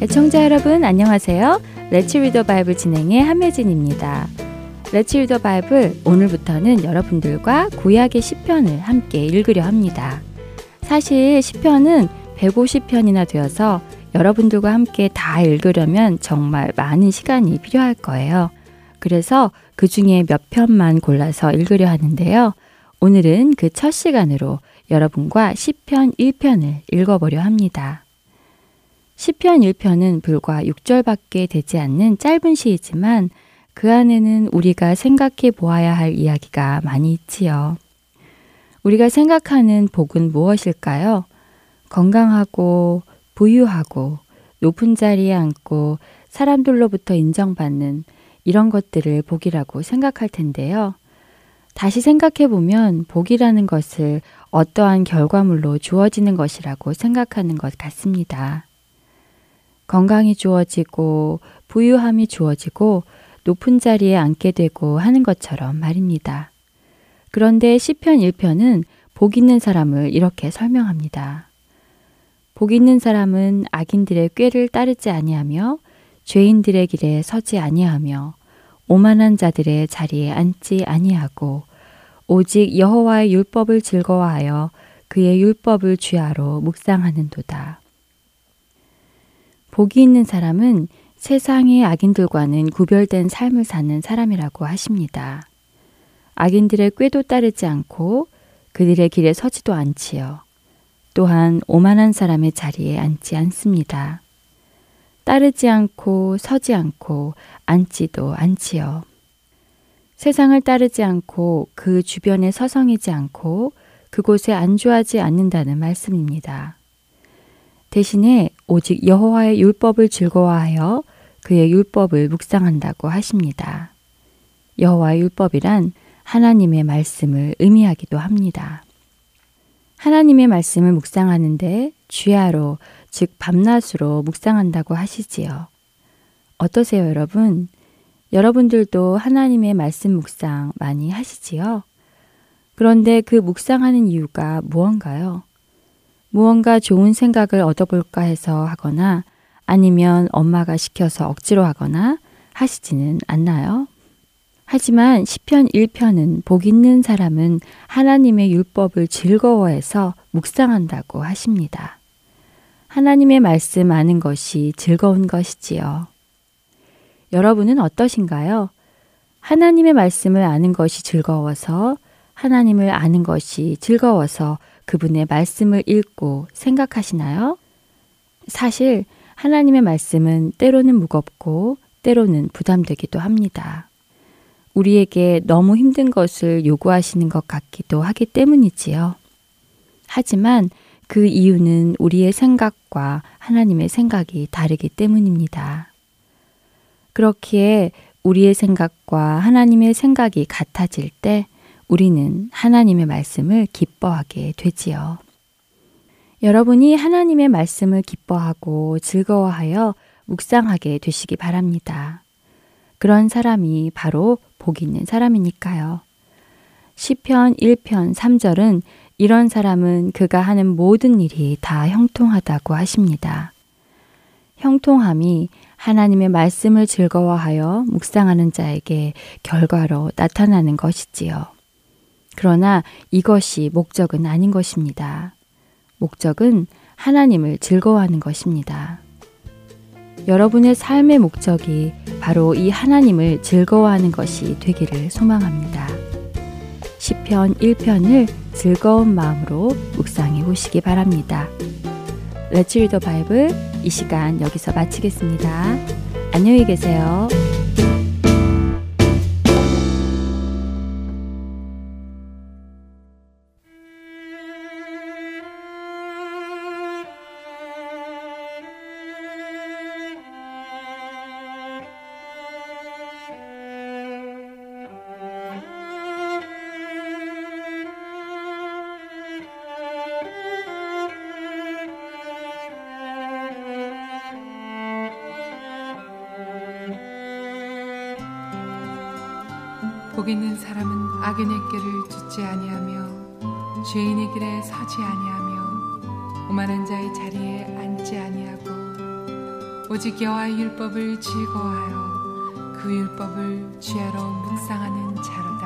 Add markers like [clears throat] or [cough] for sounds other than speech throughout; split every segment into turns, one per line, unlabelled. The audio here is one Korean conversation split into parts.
애청자 여러분 안녕하세요. Let's Read the Bible 진행의 함혜진입니다. Let's Read the Bible 오늘부터는 여러분들과 구약의 시편을 함께 읽으려 합니다. 사실 시편은 150편이나 되어서 여러분들과 함께 다 읽으려면 정말 많은 시간이 필요할 거예요. 그래서 그 중에 몇 편만 골라서 읽으려 하는데요. 오늘은 그 첫 시간으로 여러분과 시편 1편을 읽어보려 합니다. 시편 1편은 불과 6절밖에 되지 않는 짧은 시이지만 그 안에는 우리가 생각해 보아야 할 이야기가 많이 있지요. 우리가 생각하는 복은 무엇일까요? 건강하고 부유하고 높은 자리에 앉고 사람들로부터 인정받는 이런 것들을 복이라고 생각할 텐데요. 다시 생각해 보면 복이라는 것을 어떠한 결과물로 주어지는 것이라고 생각하는 것 같습니다. 건강이 주어지고 부유함이 주어지고 높은 자리에 앉게 되고 하는 것처럼 말입니다. 그런데 시편 1편은 복 있는 사람을 이렇게 설명합니다. 복 있는 사람은 악인들의 꾀를 따르지 아니하며 죄인들의 길에 서지 아니하며 오만한 자들의 자리에 앉지 아니하고 오직 여호와의 율법을 즐거워하여 그의 율법을 주야로 묵상하는도다. 복이 있는 사람은 세상의 악인들과는 구별된 삶을 사는 사람이라고 하십니다. 악인들의 꾀도 따르지 않고 그들의 길에 서지도 않지요. 또한 오만한 사람의 자리에 앉지 않습니다. 따르지 않고 서지 않고 앉지도 않지요. 세상을 따르지 않고 그 주변에 서성이지 않고 그곳에 안주하지 않는다는 말씀입니다. 대신에 오직 여호와의 율법을 즐거워하여 그의 율법을 묵상한다고 하십니다. 여호와의 율법이란 하나님의 말씀을 의미하기도 합니다. 하나님의 말씀을 묵상하는데 주야로, 즉 밤낮으로 묵상한다고 하시지요. 어떠세요, 여러분? 여러분들도 하나님의 말씀 묵상 많이 하시지요? 그런데 그 묵상하는 이유가 무언가요? 무언가 좋은 생각을 얻어볼까 해서 하거나 아니면 엄마가 시켜서 억지로 하거나 하시지는 않나요? 하지만 시편 1편은 복 있는 사람은 하나님의 율법을 즐거워해서 묵상한다고 하십니다. 하나님의 말씀 아는 것이 즐거운 것이지요. 여러분은 어떠신가요? 하나님의 말씀을 아는 것이 즐거워서 하나님을 아는 것이 즐거워서 그분의 말씀을 읽고 생각하시나요? 사실 하나님의 말씀은 때로는 무겁고 때로는 부담되기도 합니다. 우리에게 너무 힘든 것을 요구하시는 것 같기도 하기 때문이지요. 하지만 그 이유는 우리의 생각과 하나님의 생각이 다르기 때문입니다. 그렇기에 우리의 생각과 하나님의 생각이 같아질 때 우리는 하나님의 말씀을 기뻐하게 되지요. 여러분이 하나님의 말씀을 기뻐하고 즐거워하여 묵상하게 되시기 바랍니다. 그런 사람이 바로 복 있는 사람이니까요. 시편 1편 3절은 이런 사람은 그가 하는 모든 일이 다 형통하다고 하십니다. 형통함이 하나님의 말씀을 즐거워하여 묵상하는 자에게 결과로 나타나는 것이지요. 그러나 이것이 목적은 아닌 것입니다. 목적은 하나님을 즐거워하는 것입니다. 여러분의 삶의 목적이 바로 이 하나님을 즐거워하는 것이 되기를 소망합니다. 시편 1편을 즐거운 마음으로 묵상해 보시기 바랍니다. Read the Bible 이 시간 여기서 마치겠습니다. 안녕히 계세요.
길에 서지 아니하며 오만한 자의 자리에 앉지 아니하고 오직 여호와의 율법을 즐거워하여 그 율법을 주야로 묵상하는 자로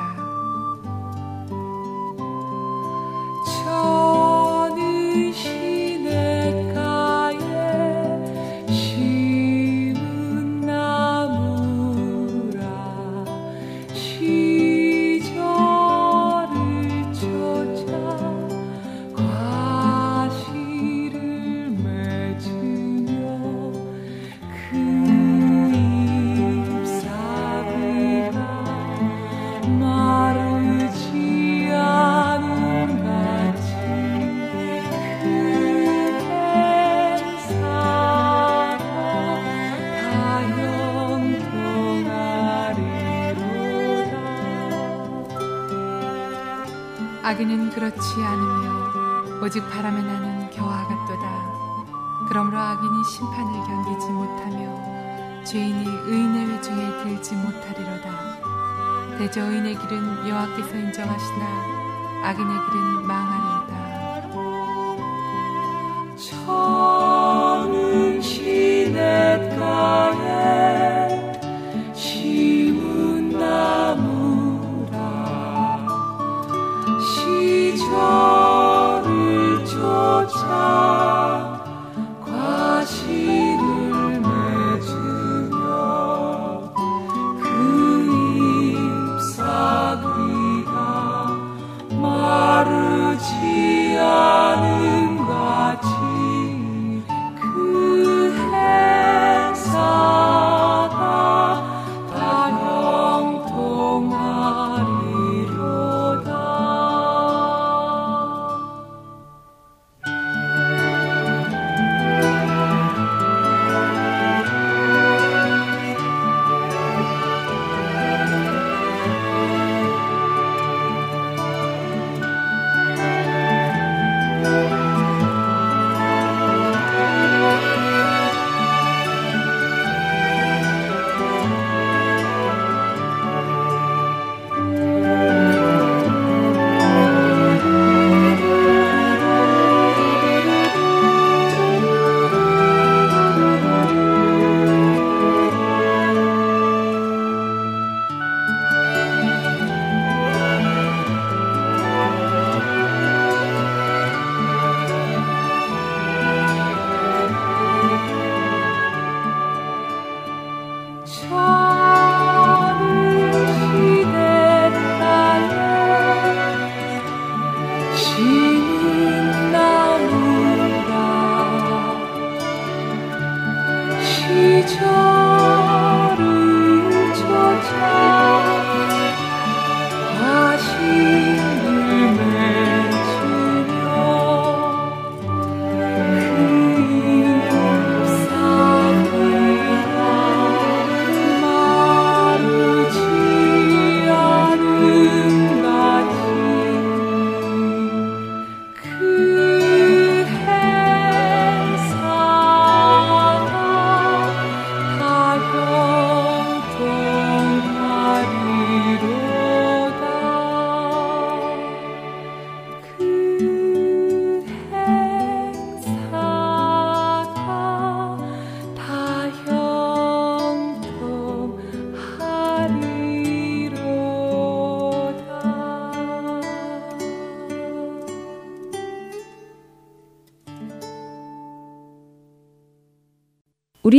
죄인이 의인의 회중에 들지 못하리로다. 대저 의인의 길은 여호와께서 인정하시나 악인의 길은 망하리이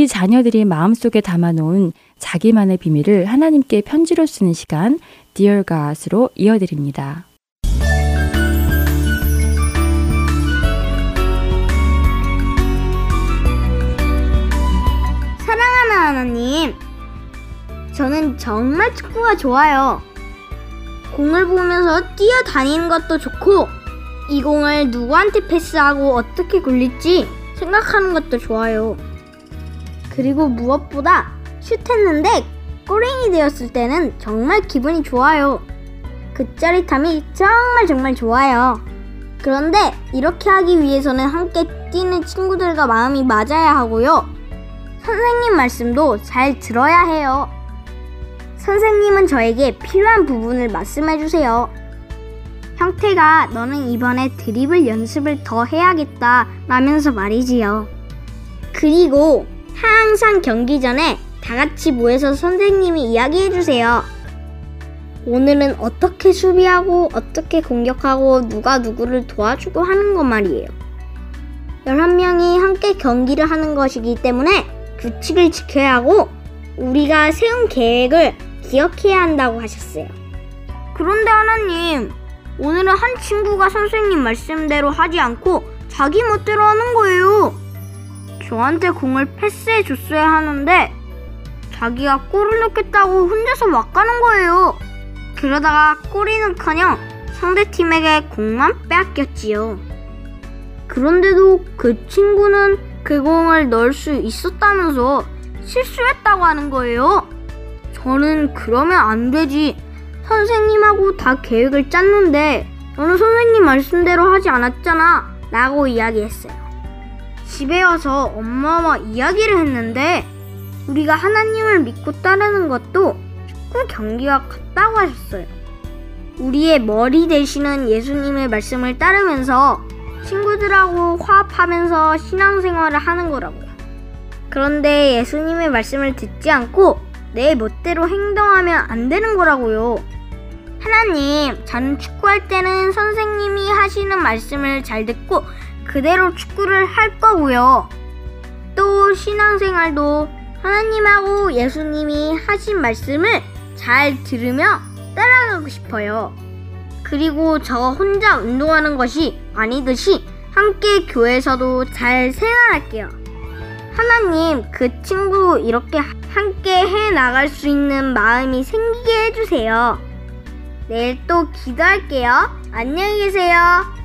우리 자녀들이 마음속에 담아놓은 자기만의 비밀을 하나님께 편지로 쓰는 시간 Dear God으로 이어드립니다.
사랑하는 하나님, 저는 정말 축구가 좋아요. 공을 보면서 뛰어다니는 것도 좋고, 이 공을 누구한테 패스하고 어떻게 굴릴지 생각하는 것도 좋아요. 그리고 무엇보다 슛했는데 꼬랭이 되었을 때는 정말 기분이 좋아요. 그 짜릿함이 정말 정말 좋아요. 그런데 이렇게 하기 위해서는 함께 뛰는 친구들과 마음이 맞아야 하고요. 선생님 말씀도 잘 들어야 해요. 선생님은 저에게 필요한 부분을 말씀해 주세요. 형태가 너는 이번에 드리블 연습을 더 해야겠다 라면서 말이지요. 그리고 항상 경기 전에 다 같이 모여서 선생님이 이야기해 주세요. 오늘은 어떻게 수비하고 어떻게 공격하고 누가 누구를 도와주고 하는 것 말이에요. 11명이 함께 경기를 하는 것이기 때문에 규칙을 지켜야 하고 우리가 세운 계획을 기억해야 한다고 하셨어요. 그런데 하나님, 오늘은 한 친구가 선생님 말씀대로 하지 않고 자기 멋대로 하는 거예요. 저한테 공을 패스해 줬어야 하는데 자기가 골을 넣겠다고 혼자서 막 가는 거예요. 그러다가 골이는커녕 상대팀에게 공만 빼앗겼지요. 그런데도 그 친구는 그 공을 넣을 수 있었다면서 실수했다고 하는 거예요. 저는 그러면 안 되지. 선생님하고 다 계획을 짰는데 너는 선생님 말씀대로 하지 않았잖아. 라고 이야기했어요. 집에 와서 엄마와 이야기를 했는데 우리가 하나님을 믿고 따르는 것도 축구 경기와 같다고 하셨어요. 우리의 머리 되시는 예수님의 말씀을 따르면서 친구들하고 화합하면서 신앙생활을 하는 거라고요. 그런데 예수님의 말씀을 듣지 않고 내 멋대로 행동하면 안 되는 거라고요. 하나님, 저는 축구할 때는 선생님이 하시는 말씀을 잘 듣고 그대로 축구를 할 거고요. 또 신앙생활도 하나님하고 예수님이 하신 말씀을 잘 들으며 따라가고 싶어요. 그리고 저 혼자 운동하는 것이 아니듯이 함께 교회에서도 잘 생활할게요. 하나님, 그 친구 이렇게 함께 해 나갈 수 있는 마음이 생기게 해주세요. 내일 또 기도할게요. 안녕히 계세요.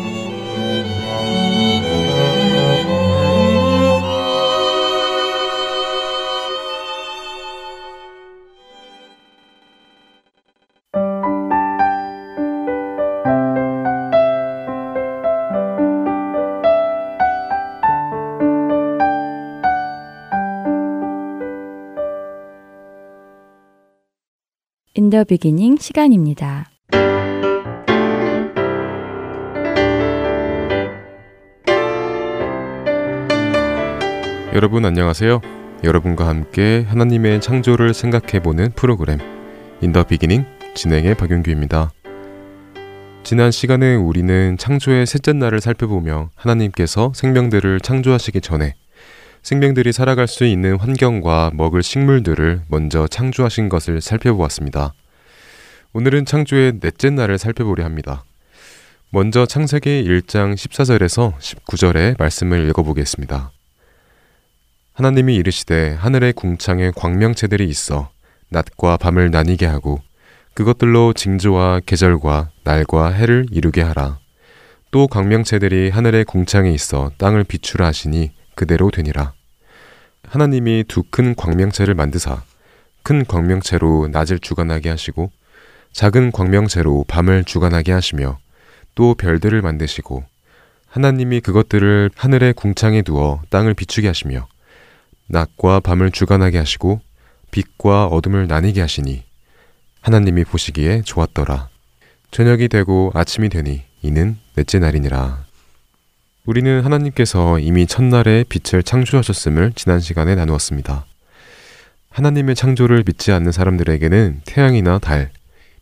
the Beginning 시간입니다.
여러분 안녕하세요. 여러분과 함께 하나님의 창조를 생각해보는 프로그램 In the Beginning 진행의 박윤규입니다. 지난 시간에 우리는 창조의 셋째 날을 살펴보며 하나님께서 생명들을 창조하시기 전에 생명들이 살아갈 수 있는 환경과 먹을 식물들을 먼저 창조하신 것을 살펴보았습니다. 오늘은 창조의 넷째 날을 살펴보려 합니다. 먼저 창세기 1장 14절에서 19절의 말씀을 읽어보겠습니다. 하나님이 이르시되 하늘의 궁창에 광명체들이 있어 낮과 밤을 나뉘게 하고 그것들로 징조와 계절과 날과 해를 이루게 하라. 또 광명체들이 하늘의 궁창에 있어 땅을 비추라 하시니 그대로 되니라. 하나님이 두 큰 광명체를 만드사 큰 광명체로 낮을 주관하게 하시고 작은 광명체로 밤을 주관하게 하시며 또 별들을 만드시고 하나님이 그것들을 하늘의 궁창에 두어 땅을 비추게 하시며 낮과 밤을 주관하게 하시고 빛과 어둠을 나뉘게 하시니 하나님이 보시기에 좋았더라. 저녁이 되고 아침이 되니 이는 넷째 날이니라. 우리는 하나님께서 이미 첫날에 빛을 창조하셨음을 지난 시간에 나누었습니다. 하나님의 창조를 믿지 않는 사람들에게는 태양이나 달,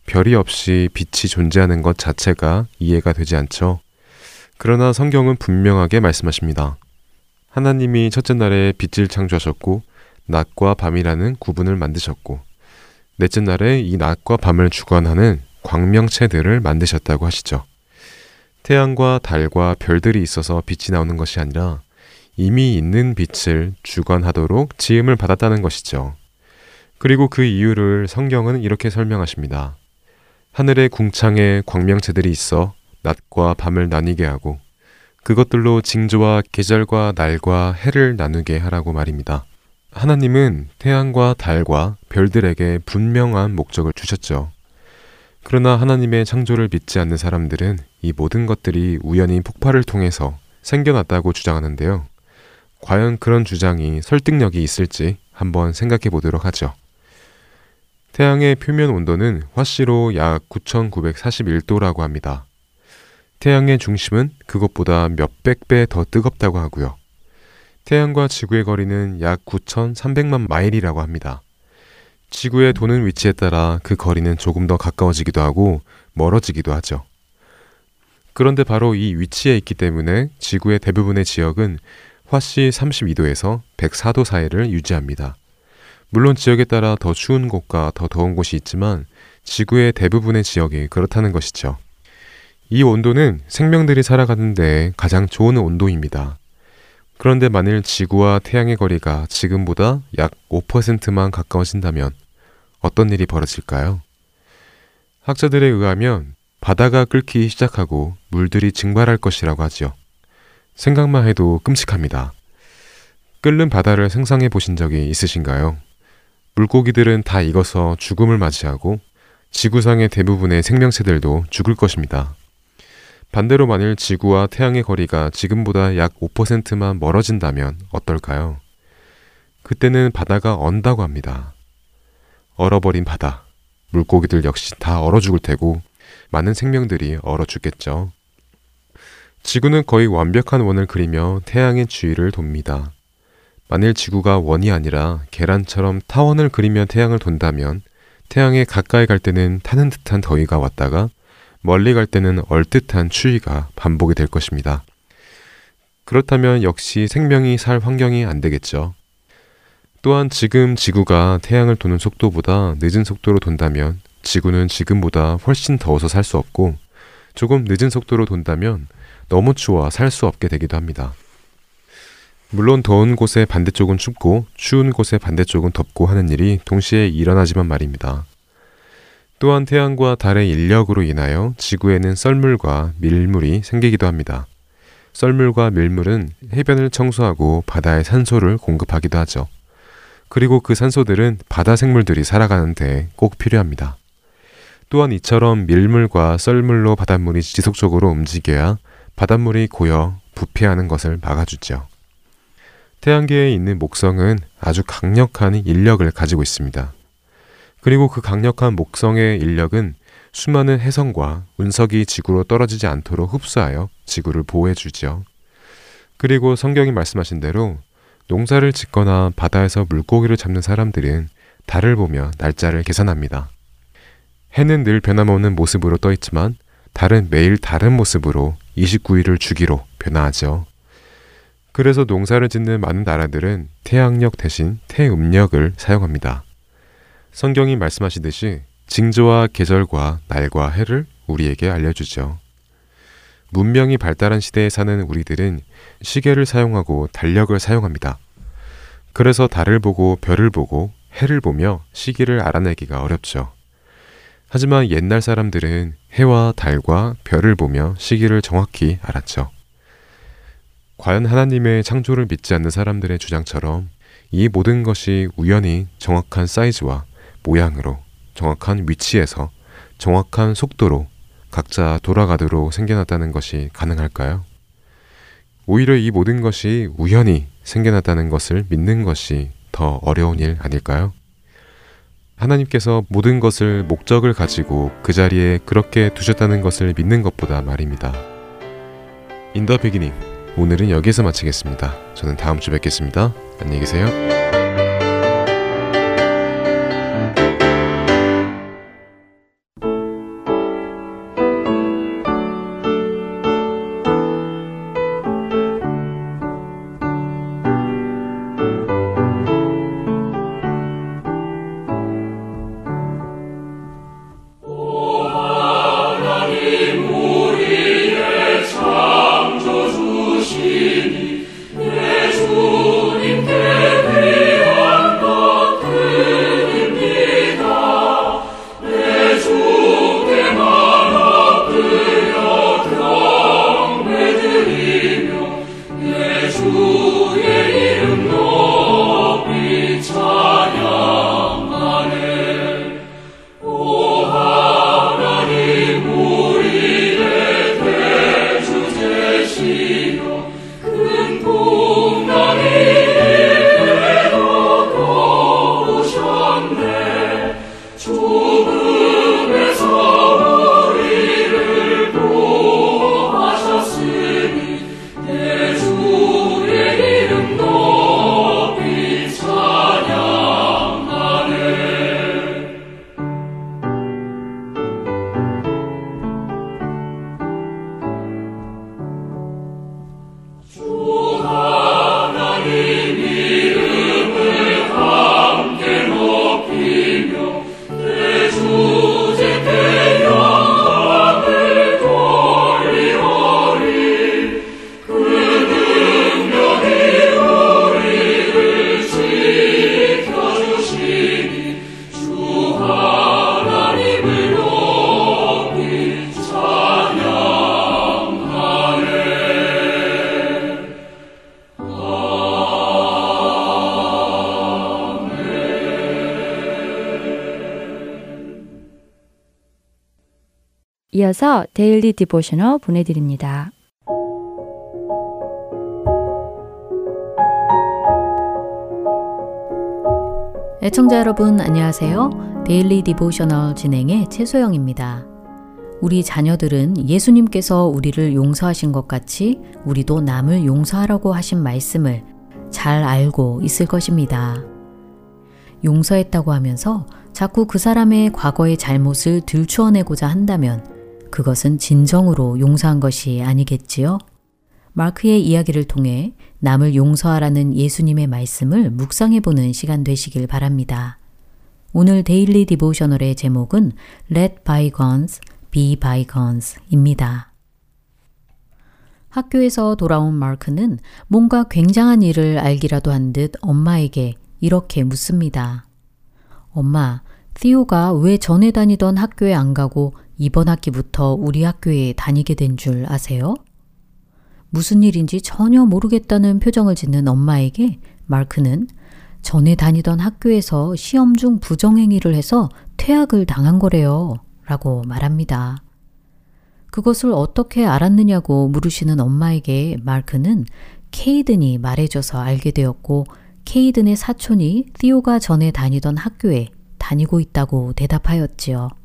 별이 없이 빛이 존재하는 것 자체가 이해가 되지 않죠. 그러나 성경은 분명하게 말씀하십니다. 하나님이 첫째 날에 빛을 창조하셨고 낮과 밤이라는 구분을 만드셨고 넷째 날에 이 낮과 밤을 주관하는 광명체들을 만드셨다고 하시죠. 태양과 달과 별들이 있어서 빛이 나오는 것이 아니라 이미 있는 빛을 주관하도록 지음을 받았다는 것이죠. 그리고 그 이유를 성경은 이렇게 설명하십니다. 하늘의 궁창에 광명체들이 있어 낮과 밤을 나뉘게 하고 그것들로 징조와 계절과 날과 해를 나누게 하라고 말입니다. 하나님은 태양과 달과 별들에게 분명한 목적을 주셨죠. 그러나 하나님의 창조를 믿지 않는 사람들은 이 모든 것들이 우연히 폭발을 통해서 생겨났다고 주장하는데요. 과연 그런 주장이 설득력이 있을지 한번 생각해 보도록 하죠. 태양의 표면 온도는 화씨로 약 9941도라고 합니다. 태양의 중심은 그것보다 몇백 배 더 뜨겁다고 하고요. 태양과 지구의 거리는 약 9,300만 마일이라고 합니다. 지구의 도는 위치에 따라 그 거리는 조금 더 가까워지기도 하고 멀어지기도 하죠. 그런데 바로 이 위치에 있기 때문에 지구의 대부분의 지역은 화씨 32도에서 104도 사이를 유지합니다. 물론 지역에 따라 더 추운 곳과 더 더운 곳이 있지만 지구의 대부분의 지역이 그렇다는 것이죠. 이 온도는 생명들이 살아가는 데 가장 좋은 온도입니다. 그런데 만일 지구와 태양의 거리가 지금보다 약 5%만 가까워진다면 어떤 일이 벌어질까요? 학자들에 의하면 바다가 끓기 시작하고 물들이 증발할 것이라고 하지요. 생각만 해도 끔찍합니다. 끓는 바다를 상상해 보신 적이 있으신가요? 물고기들은 다 익어서 죽음을 맞이하고 지구상의 대부분의 생명체들도 죽을 것입니다. 반대로 만일 지구와 태양의 거리가 지금보다 약 5%만 멀어진다면 어떨까요? 그때는 바다가 언다고 합니다. 얼어버린 바다. 물고기들 역시 다 얼어 죽을 테고 많은 생명들이 얼어 죽겠죠. 지구는 거의 완벽한 원을 그리며 태양의 주위를 돕니다. 만일 지구가 원이 아니라 계란처럼 타원을 그리며 태양을 돈다면 태양에 가까이 갈 때는 타는 듯한 더위가 왔다가 멀리 갈 때는 얼뜻한 추위가 반복이 될 것입니다. 그렇다면 역시 생명이 살 환경이 안 되겠죠. 또한 지금 지구가 태양을 도는 속도보다 늦은 속도로 돈다면 지구는 지금보다 훨씬 더워서 살 수 없고 조금 늦은 속도로 돈다면 너무 추워 살 수 없게 되기도 합니다. 물론 더운 곳의 반대쪽은 춥고 추운 곳의 반대쪽은 덥고 하는 일이 동시에 일어나지만 말입니다. 또한 태양과 달의 인력으로 인하여 지구에는 썰물과 밀물이 생기기도 합니다. 썰물과 밀물은 해변을 청소하고 바다에 산소를 공급하기도 하죠. 그리고 그 산소들은 바다 생물들이 살아가는데 꼭 필요합니다. 또한 이처럼 밀물과 썰물로 바닷물이 지속적으로 움직여야 바닷물이 고여 부패하는 것을 막아주죠. 태양계에 있는 목성은 아주 강력한 인력을 가지고 있습니다. 그리고 그 강력한 목성의 인력은 수많은 해성과 운석이 지구로 떨어지지 않도록 흡수하여 지구를 보호해 주죠. 그리고 성경이 말씀하신 대로 농사를 짓거나 바다에서 물고기를 잡는 사람들은 달을 보며 날짜를 계산합니다. 해는 늘 변함없는 모습으로 떠 있지만 달은 매일 다른 모습으로 29일을 주기로 변화하죠. 그래서 농사를 짓는 많은 나라들은 태양력 대신 태음력을 사용합니다. 성경이 말씀하시듯이 징조와 계절과 날과 해를 우리에게 알려주죠. 문명이 발달한 시대에 사는 우리들은 시계를 사용하고 달력을 사용합니다. 그래서 달을 보고 별을 보고 해를 보며 시기를 알아내기가 어렵죠. 하지만 옛날 사람들은 해와 달과 별을 보며 시기를 정확히 알았죠. 과연 하나님의 창조를 믿지 않는 사람들의 주장처럼 이 모든 것이 우연히 정확한 사이즈와 모양으로 정확한 위치에서 정확한 속도로 각자 돌아가도록 생겨났다는 것이 가능할까요? 오히려 이 모든 것이 우연히 생겨났다는 것을 믿는 것이 더 어려운 일 아닐까요? 하나님께서 모든 것을 목적을 가지고 그 자리에 그렇게 두셨다는 것을 믿는 것보다 말입니다. 인더 비기닝 오늘은 여기서 마치겠습니다. 저는 다음 주 뵙겠습니다. 안녕히 계세요.
이어서 Daily Devotional 보내드립니다. 애청자 여러분 안녕하세요. Daily Devotional 진행의 최소영입니다. 우리 자녀들은 예수님께서 우리를 용서하신 것 같이 우리도 남을 용서하라고 하신 말씀을 잘 알고 있을 것입니다. 용서했다고 하면서 자꾸 그 사람의 과거의 잘못을 들추어내고자 한다면 그것은 진정으로 용서한 것이 아니겠지요?
마크의 이야기를 통해 남을 용서하라는 예수님의 말씀을 묵상해 보는 시간 되시길 바랍니다. 오늘 Daily Devotional의 제목은 Let Bygones Be Bygones입니다. 학교에서 돌아온 마크는 뭔가 굉장한 일을 알기라도 한 듯 엄마에게 이렇게 묻습니다. 엄마, 티오가 왜 전에 다니던 학교에 안 가고 이번 학기부터 우리 학교에 다니게 된 줄 아세요? 무슨 일인지 전혀 모르겠다는 표정을 짓는 엄마에게 마크는 전에 다니던 학교에서 시험 중 부정행위를 해서 퇴학을 당한 거래요. 라고 말합니다. 그것을 어떻게 알았느냐고 물으시는 엄마에게 마크는 케이든이 말해줘서 알게 되었고 케이든의 사촌이 티오가 전에 다니던 학교에 다니고 있다고 대답하였지요.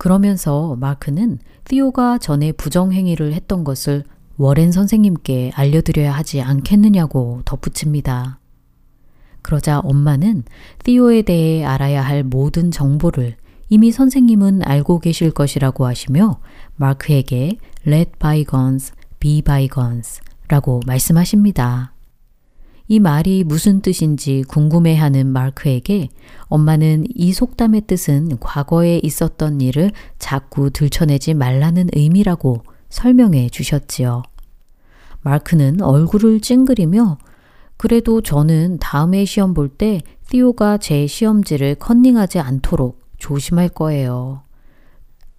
그러면서 마크는 티오가 전에 부정행위를 했던 것을 워렌 선생님께 알려드려야 하지 않겠느냐고 덧붙입니다. 그러자 엄마는 티오에 대해 알아야 할 모든 정보를 이미 선생님은 알고 계실 것이라고 하시며 마크에게 let bygones be bygones 라고 말씀하십니다. 이 말이 무슨 뜻인지 궁금해하는 마크에게 엄마는 이 속담의 뜻은 과거에 있었던 일을 자꾸 들춰내지 말라는 의미라고 설명해 주셨지요. 마크는 얼굴을 찡그리며 그래도 저는 다음에 시험 볼 때 띠오가 제 시험지를 컨닝하지 않도록 조심할 거예요.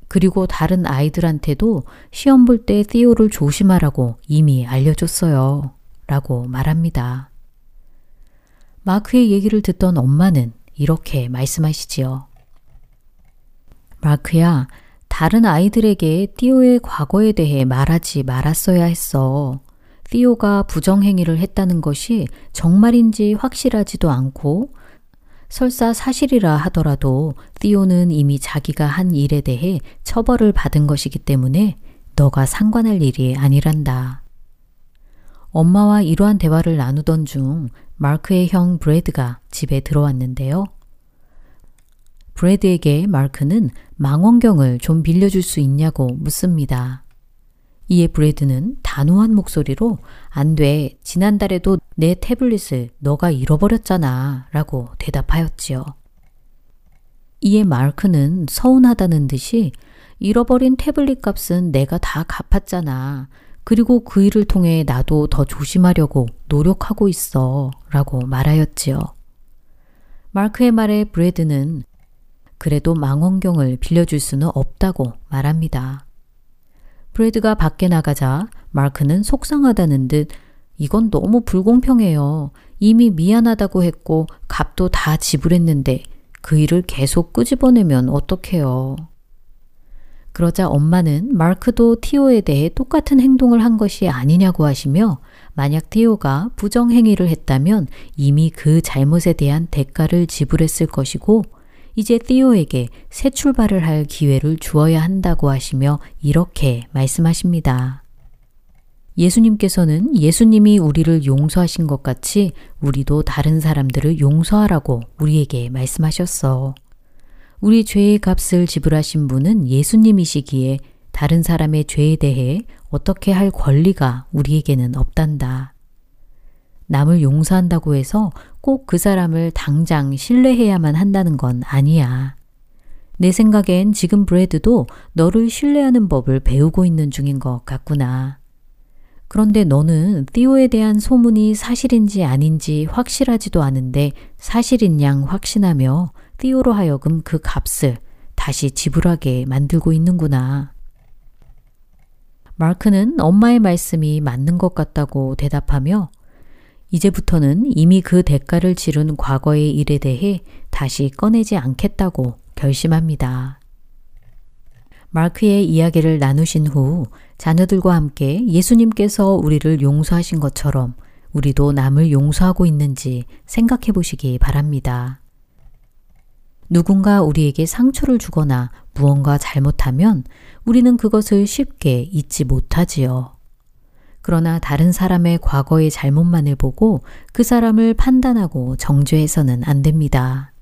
그리고 다른 아이들한테도 시험 볼 때 띠오를 조심하라고 이미 알려줬어요. 라고 말합니다. 마크의 얘기를 듣던 엄마는 이렇게 말씀하시지요. 마크야, 다른 아이들에게 띠오의 과거에 대해 말하지 말았어야 했어. 띠오가 부정행위를 했다는 것이 정말인지 확실하지도 않고 설사 사실이라 하더라도 띠오는 이미 자기가 한 일에 대해 처벌을 받은 것이기 때문에 너가 상관할 일이 아니란다. 엄마와 이러한 대화를 나누던 중 마크의 형 브래드가 집에 들어왔는데요. 브래드에게 마크는 망원경을 좀 빌려줄 수 있냐고 묻습니다. 이에 브래드는 단호한 목소리로 안 돼. 지난달에도 내 태블릿을 너가 잃어버렸잖아. 라고 대답하였지요. 이에 마크는 서운하다는 듯이 잃어버린 태블릿 값은 내가 다 갚았잖아. 그리고 그 일을 통해 나도 더 조심하려고 노력하고 있어. 라고 말하였지요. 마크의 말에 브래드는 그래도 망원경을 빌려줄 수는 없다고 말합니다. 브래드가 밖에 나가자 마크는 속상하다는 듯 이건 너무 불공평해요. 이미 미안하다고 했고 값도 다 지불했는데 그 일을 계속 끄집어내면 어떡해요. 그러자 엄마는 마크도 티오에 대해 똑같은 행동을 한 것이 아니냐고 하시며 만약 티오가 부정행위를 했다면 이미 그 잘못에 대한 대가를 지불했을 것이고 이제 띠오에게 새 출발을 할 기회를 주어야 한다고 하시며 이렇게 말씀하십니다. 예수님께서는 예수님이 우리를 용서하신 것 같이 우리도 다른 사람들을 용서하라고 우리에게 말씀하셨어. 우리 죄의 값을 지불하신 분은 예수님이시기에 다른 사람의 죄에 대해 어떻게 할 권리가 우리에게는 없단다. 남을 용서한다고 해서 꼭 그 사람을 당장 신뢰해야만 한다는 건 아니야. 내 생각엔 지금 브래드도 너를 신뢰하는 법을 배우고 있는 중인 것 같구나. 그런데 너는 띠오에 대한 소문이 사실인지 아닌지 확실하지도 않은데 사실인 양 확신하며 띠오로 하여금 그 값을 다시 지불하게 만들고 있는구나. 마크는 엄마의 말씀이 맞는 것 같다고 대답하며 이제부터는 이미 그 대가를 치른 과거의 일에 대해 다시 꺼내지 않겠다고 결심합니다. 마크의 이야기를 나누신 후 자녀들과 함께 예수님께서 우리를 용서하신 것처럼 우리도 남을 용서하고 있는지 생각해 보시기 바랍니다. 누군가 우리에게 상처를 주거나 무언가 잘못하면 우리는 그것을 쉽게 잊지 못하지요. 그러나 다른 사람의 과거의 잘못만을 보고 그 사람을 판단하고 정죄해서는 안 됩니다.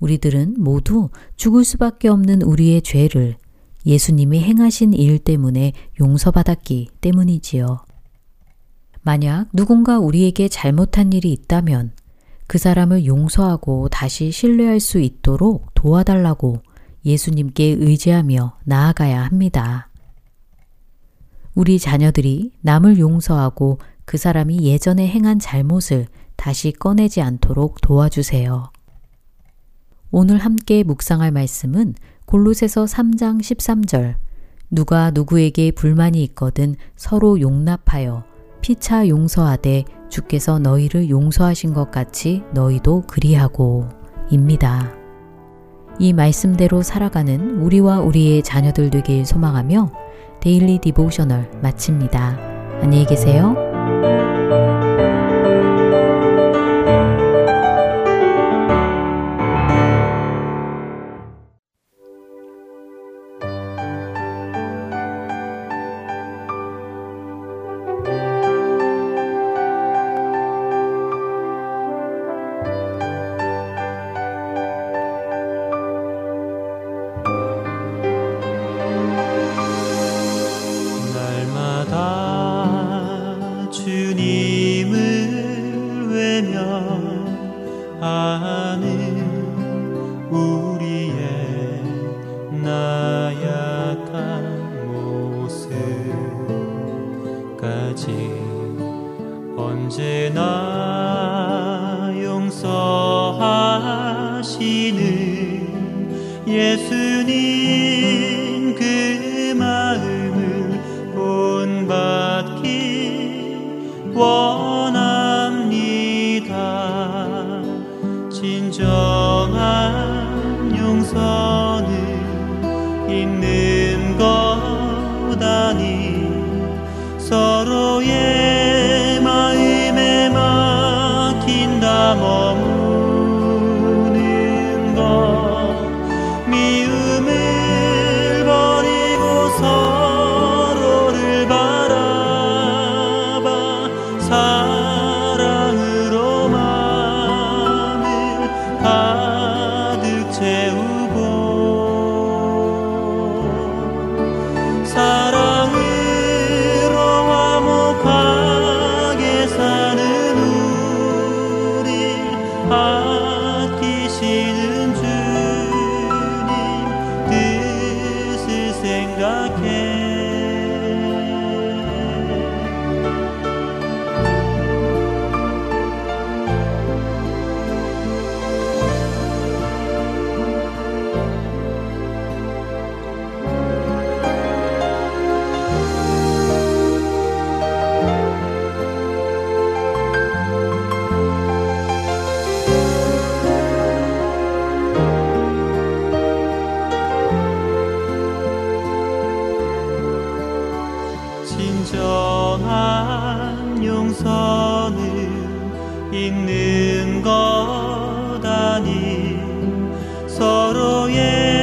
우리들은 모두 죽을 수밖에 없는 우리의 죄를 예수님이 행하신 일 때문에 용서받았기 때문이지요. 만약 누군가 우리에게 잘못한 일이 있다면 그 사람을 용서하고 다시 신뢰할 수 있도록 도와달라고 예수님께 의지하며 나아가야 합니다. 우리 자녀들이 남을 용서하고 그 사람이 예전에 행한 잘못을 다시 꺼내지 않도록 도와주세요. 오늘 함께 묵상할 말씀은 골로새서 3장 13절 누가 누구에게 불만이 있거든 서로 용납하여 피차 용서하되 주께서 너희를 용서하신 것 같이 너희도 그리하고 입니다. 이 말씀대로 살아가는 우리와 우리의 자녀들 되길 소망하며 데일리 디보셔널 마칩니다. 안녕히 계세요.
용서는 있는 것 아니 서로의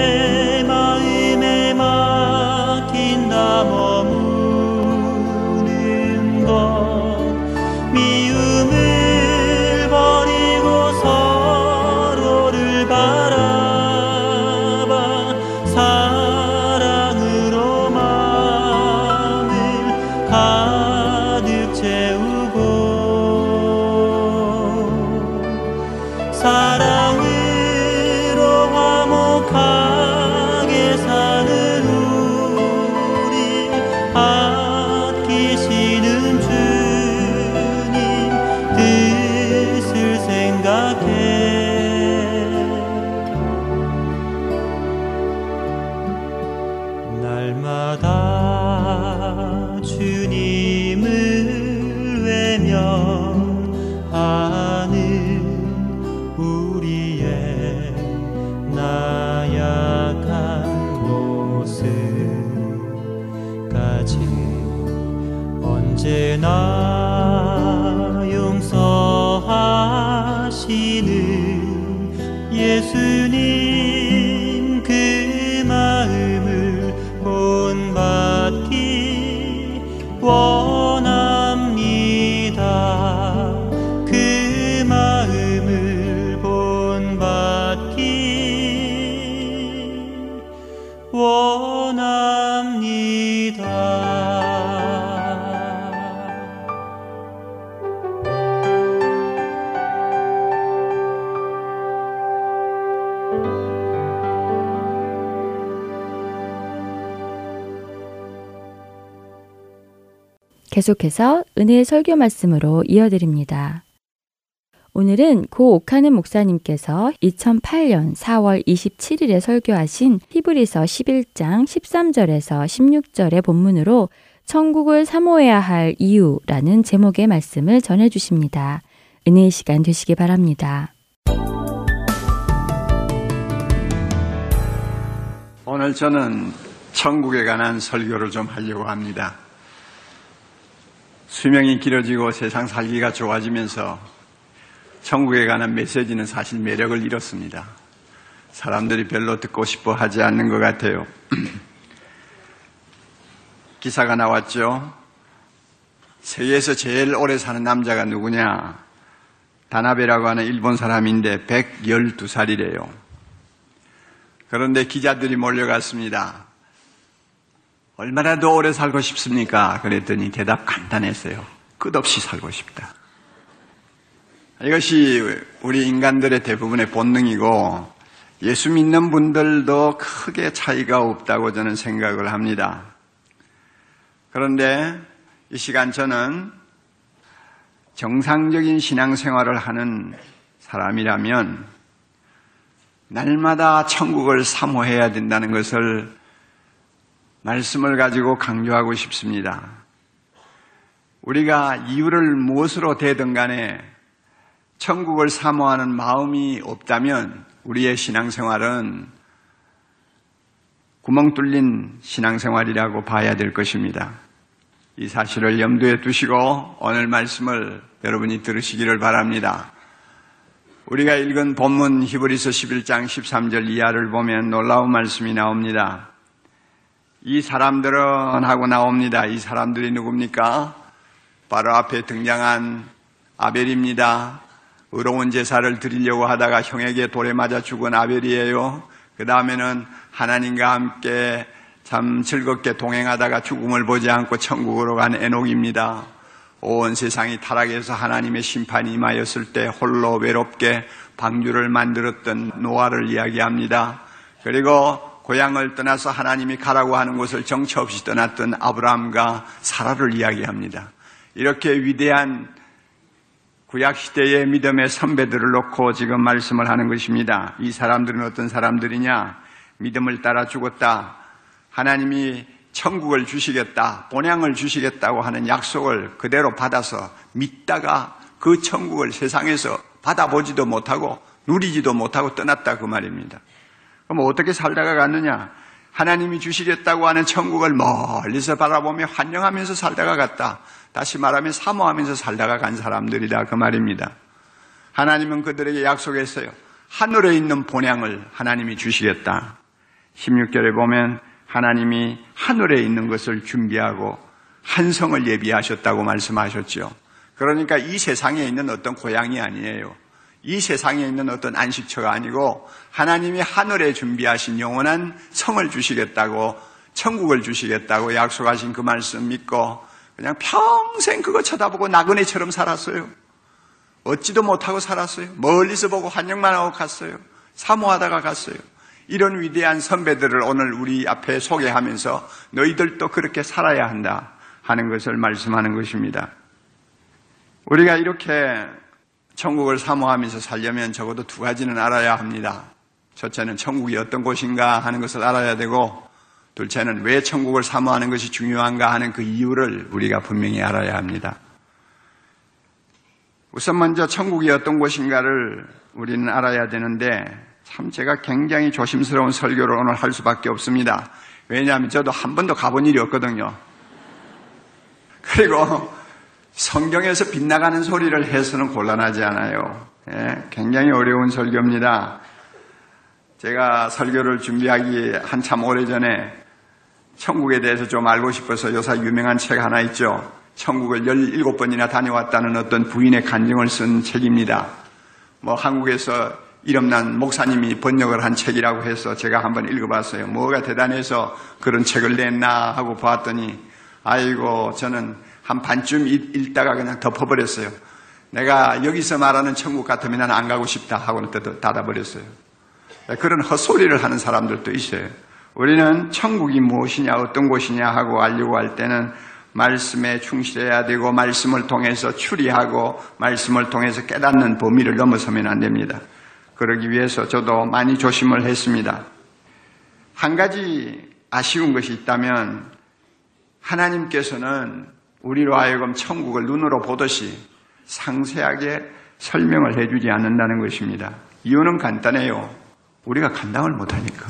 계속해서 은혜의 설교 말씀으로 이어드립니다. 오늘은 고 옥하는 목사님께서 2008년 4월 27일에 설교하신 히브리서 11장 13절에서 16절의 본문으로 천국을 사모해야 할 이유라는 제목의 말씀을 전해 주십니다. 은혜의 시간 되시기 바랍니다.
오늘 저는 천국에 관한 설교를 좀 하려고 합니다. 수명이 길어지고 세상 살기가 좋아지면서 천국에 관한 메시지는 사실 매력을 잃었습니다. 사람들이 별로 듣고 싶어 하지 않는 것 같아요. [clears throat] 기사가 나왔죠. 세계에서 제일 오래 사는 남자가 누구냐? 다나베라고 하는 일본 사람인데 112살이래요. 그런데 기자들이 몰려갔습니다. 얼마나 더 오래 살고 싶습니까? 그랬더니 대답 간단했어요. 끝없이 살고 싶다. 이것이 우리 인간들의 대부분의 본능이고 예수 믿는 분들도 크게 차이가 없다고 저는 생각을 합니다. 그런데 이 시간 저는 정상적인 신앙생활을 하는 사람이라면 날마다 천국을 사모해야 된다는 것을 말씀을 가지고 강조하고 싶습니다. 우리가 이유를 무엇으로 대든 간에 천국을 사모하는 마음이 없다면 우리의 신앙생활은 구멍 뚫린 신앙생활이라고 봐야 될 것입니다. 이 사실을 염두에 두시고 오늘 말씀을 여러분이 들으시기를 바랍니다. 우리가 읽은 본문 히브리서 11장 13절 이하를 보면 놀라운 말씀이 나옵니다. 이 사람들은 하고 나옵니다. 이 사람들이 누굽니까? 바로 앞에 등장한 아벨입니다. 의로운 제사를 드리려고 하다가 형에게 돌에 맞아 죽은 아벨이에요. 그 다음에는 하나님과 함께 참 즐겁게 동행하다가 죽음을 보지 않고 천국으로 간 에녹입니다. 온 세상이 타락해서 하나님의 심판이 임하였을 때 홀로 외롭게 방주를 만들었던 노아를 이야기합니다. 그리고 고향을 떠나서 하나님이 가라고 하는 곳을 정처 없이 떠났던 아브라함과 사라를 이야기합니다. 이렇게 위대한 구약시대의 믿음의 선배들을 놓고 지금 말씀을 하는 것입니다. 이 사람들은 어떤 사람들이냐? 믿음을 따라 죽었다. 하나님이 천국을 주시겠다, 본향을 주시겠다고 하는 약속을 그대로 받아서 믿다가 그 천국을 세상에서 받아보지도 못하고 누리지도 못하고 떠났다 그 말입니다. 그럼 어떻게 살다가 갔느냐? 하나님이 주시겠다고 하는 천국을 멀리서 바라보며 환영하면서 살다가 갔다. 다시 말하면 사모하면서 살다가 간 사람들이다 그 말입니다. 하나님은 그들에게 약속했어요. 하늘에 있는 본향을 하나님이 주시겠다. 16절에 보면 하나님이 하늘에 있는 것을 준비하고 한성을 예비하셨다고 말씀하셨죠. 그러니까 이 세상에 있는 어떤 고향이 아니에요. 이 세상에 있는 어떤 안식처가 아니고 하나님이 하늘에 준비하신 영원한 성을 주시겠다고 천국을 주시겠다고 약속하신 그 말씀 믿고 그냥 평생 그거 쳐다보고 나그네처럼 살았어요. 얻지도 못하고 살았어요. 멀리서 보고 환영만 하고 갔어요. 사모하다가 갔어요. 이런 위대한 선배들을 오늘 우리 앞에 소개하면서 너희들도 그렇게 살아야 한다 하는 것을 말씀하는 것입니다. 우리가 이렇게 천국을 사모하면서 살려면 적어도 두 가지는 알아야 합니다. 첫째는 천국이 어떤 곳인가 하는 것을 알아야 되고, 둘째는 왜 천국을 사모하는 것이 중요한가 하는 그 이유를 우리가 분명히 알아야 합니다. 우선 먼저 천국이 어떤 곳인가를 우리는 알아야 되는데, 참 제가 굉장히 조심스러운 설교를 오늘 할 수밖에 없습니다. 왜냐하면 저도 한 번도 가본 일이 없거든요. 그리고 성경에서 빗나가는 소리를 해서는 곤란하지 않아요. 예, 굉장히 어려운 설교입니다. 제가 설교를 준비하기 한참 오래전에 천국에 대해서 좀 알고 싶어서 요사 유명한 책 하나 있죠. 천국을 17번이나 다녀왔다는 어떤 부인의 간증을 쓴 책입니다. 뭐 한국에서 이름난 목사님이 번역을 한 책이라고 해서 제가 한번 읽어봤어요. 뭐가 대단해서 그런 책을 냈나 하고 봤더니 아이고 저는 한 반쯤 읽다가 그냥 덮어버렸어요. 내가 여기서 말하는 천국 같으면 나는 안 가고 싶다 하고는 닫아버렸어요. 그런 헛소리를 하는 사람들도 있어요. 우리는 천국이 무엇이냐, 어떤 곳이냐 하고 알려고 할 때는 말씀에 충실해야 되고 말씀을 통해서 추리하고 말씀을 통해서 깨닫는 범위를 넘어서면 안 됩니다. 그러기 위해서 저도 많이 조심을 했습니다. 한 가지 아쉬운 것이 있다면 하나님께서는 우리로 하여금 천국을 눈으로 보듯이 상세하게 설명을 해주지 않는다는 것입니다. 이유는 간단해요. 우리가 감당을 못하니까.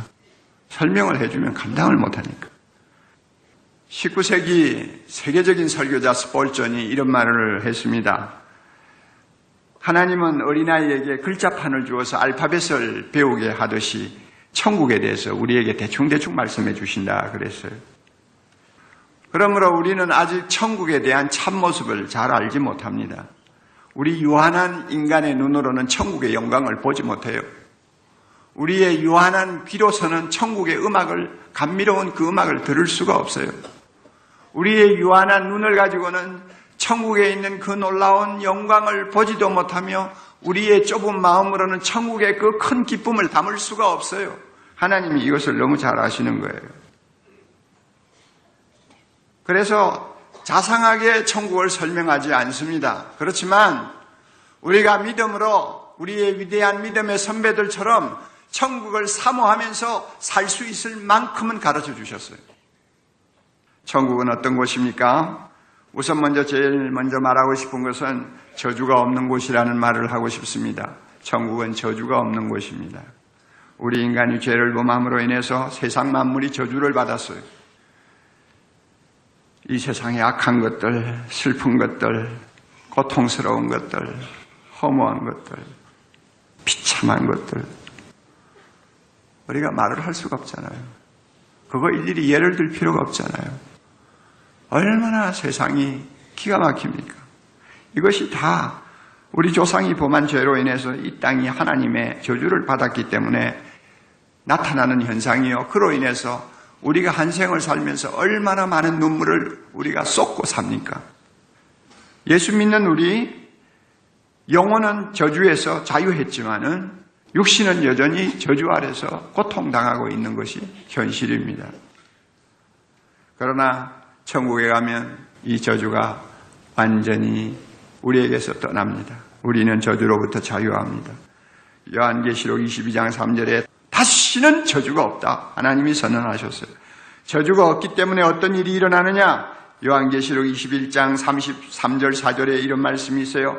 설명을 해주면 감당을 못하니까. 19세기 세계적인 설교자 스폴전이 이런 말을 했습니다. 하나님은 어린아이에게 글자판을 주어서 알파벳을 배우게 하듯이 천국에 대해서 우리에게 대충대충 말씀해 주신다 그랬어요. 그러므로 우리는 아직 천국에 대한 참모습을 잘 알지 못합니다. 우리 유한한 인간의 눈으로는 천국의 영광을 보지 못해요. 우리의 유한한 귀로서는 천국의 음악을, 감미로운 그 음악을 들을 수가 없어요. 우리의 유한한 눈을 가지고는 천국에 있는 그 놀라운 영광을 보지도 못하며 우리의 좁은 마음으로는 천국의 그 큰 기쁨을 담을 수가 없어요. 하나님이 이것을 너무 잘 아시는 거예요. 그래서 자상하게 천국을 설명하지 않습니다. 그렇지만 우리가 믿음으로 우리의 위대한 믿음의 선배들처럼 천국을 사모하면서 살 수 있을 만큼은 가르쳐 주셨어요. 천국은 어떤 곳입니까? 우선 먼저 제일 먼저 말하고 싶은 것은 저주가 없는 곳이라는 말을 하고 싶습니다. 천국은 저주가 없는 곳입니다. 우리 인간이 죄를 범함으로 인해서 세상 만물이 저주를 받았어요. 이 세상의 악한 것들, 슬픈 것들, 고통스러운 것들, 허무한 것들, 비참한 것들. 우리가 말을 할 수가 없잖아요. 그거 일일이 예를 들 필요가 없잖아요. 얼마나 세상이 기가 막힙니까? 이것이 다 우리 조상이 범한 죄로 인해서 이 땅이 하나님의 저주를 받았기 때문에 나타나는 현상이요. 그로 인해서 우리가 한 생을 살면서 얼마나 많은 눈물을 우리가 쏟고 삽니까? 예수 믿는 우리 영혼은 저주에서 자유했지만은 육신은 여전히 저주 아래서 고통당하고 있는 것이 현실입니다. 그러나 천국에 가면 이 저주가 완전히 우리에게서 떠납니다. 우리는 저주로부터 자유합니다. 요한계시록 22장 3절에 다시는 저주가 없다. 하나님이 선언하셨어요. 저주가 없기 때문에 어떤 일이 일어나느냐? 요한계시록 21장 33절 4절에 이런 말씀이 있어요.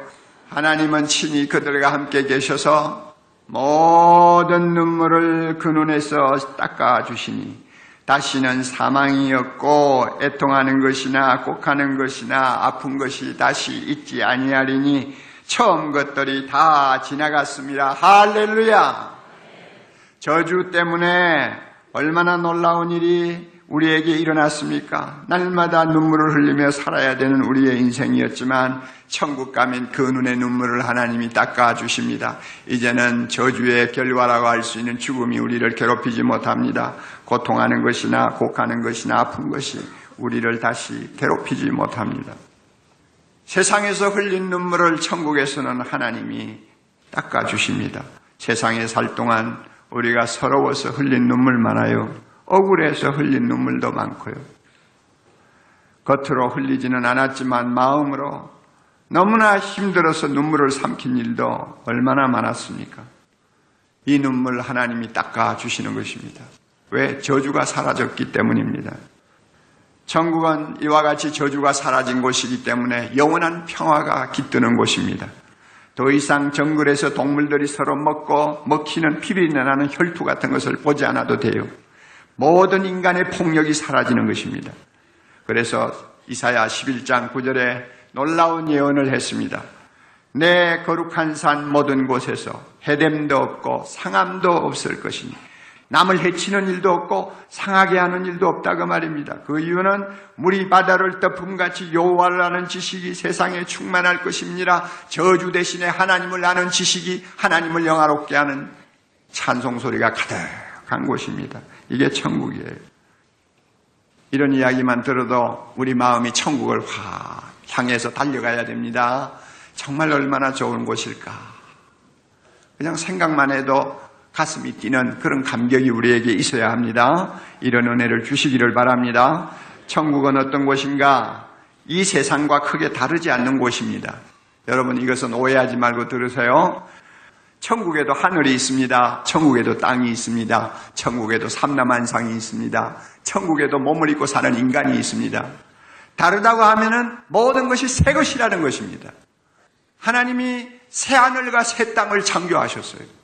하나님은 친히 그들과 함께 계셔서 모든 눈물을 그 눈에서 닦아 주시니 다시는 사망이 없고 애통하는 것이나 곡하는 것이나 아픈 것이 다시 있지 아니하리니 처음 것들이 다 지나갔습니다. 할렐루야. 저주 때문에 얼마나 놀라운 일이 우리에게 일어났습니까? 날마다 눈물을 흘리며 살아야 되는 우리의 인생이었지만 천국 가면 그 눈의 눈물을 하나님이 닦아 주십니다. 이제는 저주의 결과라고 할 수 있는 죽음이 우리를 괴롭히지 못합니다. 고통하는 것이나 곡하는 것이나 아픈 것이 우리를 다시 괴롭히지 못합니다. 세상에서 흘린 눈물을 천국에서는 하나님이 닦아 주십니다. 세상에 살 동안 우리가 서러워서 흘린 눈물 많아요. 억울해서 흘린 눈물도 많고요. 겉으로 흘리지는 않았지만 마음으로 너무나 힘들어서 눈물을 삼킨 일도 얼마나 많았습니까? 이 눈물 하나님이 닦아 주시는 것입니다. 왜? 저주가 사라졌기 때문입니다. 천국은 이와 같이 저주가 사라진 곳이기 때문에 영원한 평화가 깃드는 곳입니다. 더 이상 정글에서 동물들이 서로 먹고 먹히는 피비린내 나는 혈투 같은 것을 보지 않아도 돼요. 모든 인간의 폭력이 사라지는 것입니다. 그래서 이사야 11장 9절에 놀라운 예언을 했습니다. 내 거룩한 산 모든 곳에서 해됨도 없고 상함도 없을 것이니 남을 해치는 일도 없고 상하게 하는 일도 없다고 말입니다. 그 이유는 물이 바다를 덮음같이 여호와를 아는 지식이 세상에 충만할 것입니다. 저주 대신에 하나님을 아는 지식이 하나님을 영화롭게 하는 찬송 소리가 가득한 곳입니다. 이게 천국이에요. 이런 이야기만 들어도 우리 마음이 천국을 확 향해서 달려가야 됩니다. 정말 얼마나 좋은 곳일까. 그냥 생각만 해도 가슴이 뛰는 그런 감격이 우리에게 있어야 합니다. 이런 은혜를 주시기를 바랍니다. 천국은 어떤 곳인가? 이 세상과 크게 다르지 않는 곳입니다. 여러분 이것은 오해하지 말고 들으세요. 천국에도 하늘이 있습니다. 천국에도 땅이 있습니다. 천국에도 삼남한상이 있습니다. 천국에도 몸을 입고 사는 인간이 있습니다. 다르다고 하면은 모든 것이 새 것이라는 것입니다. 하나님이 새 하늘과 새 땅을 창조하셨어요.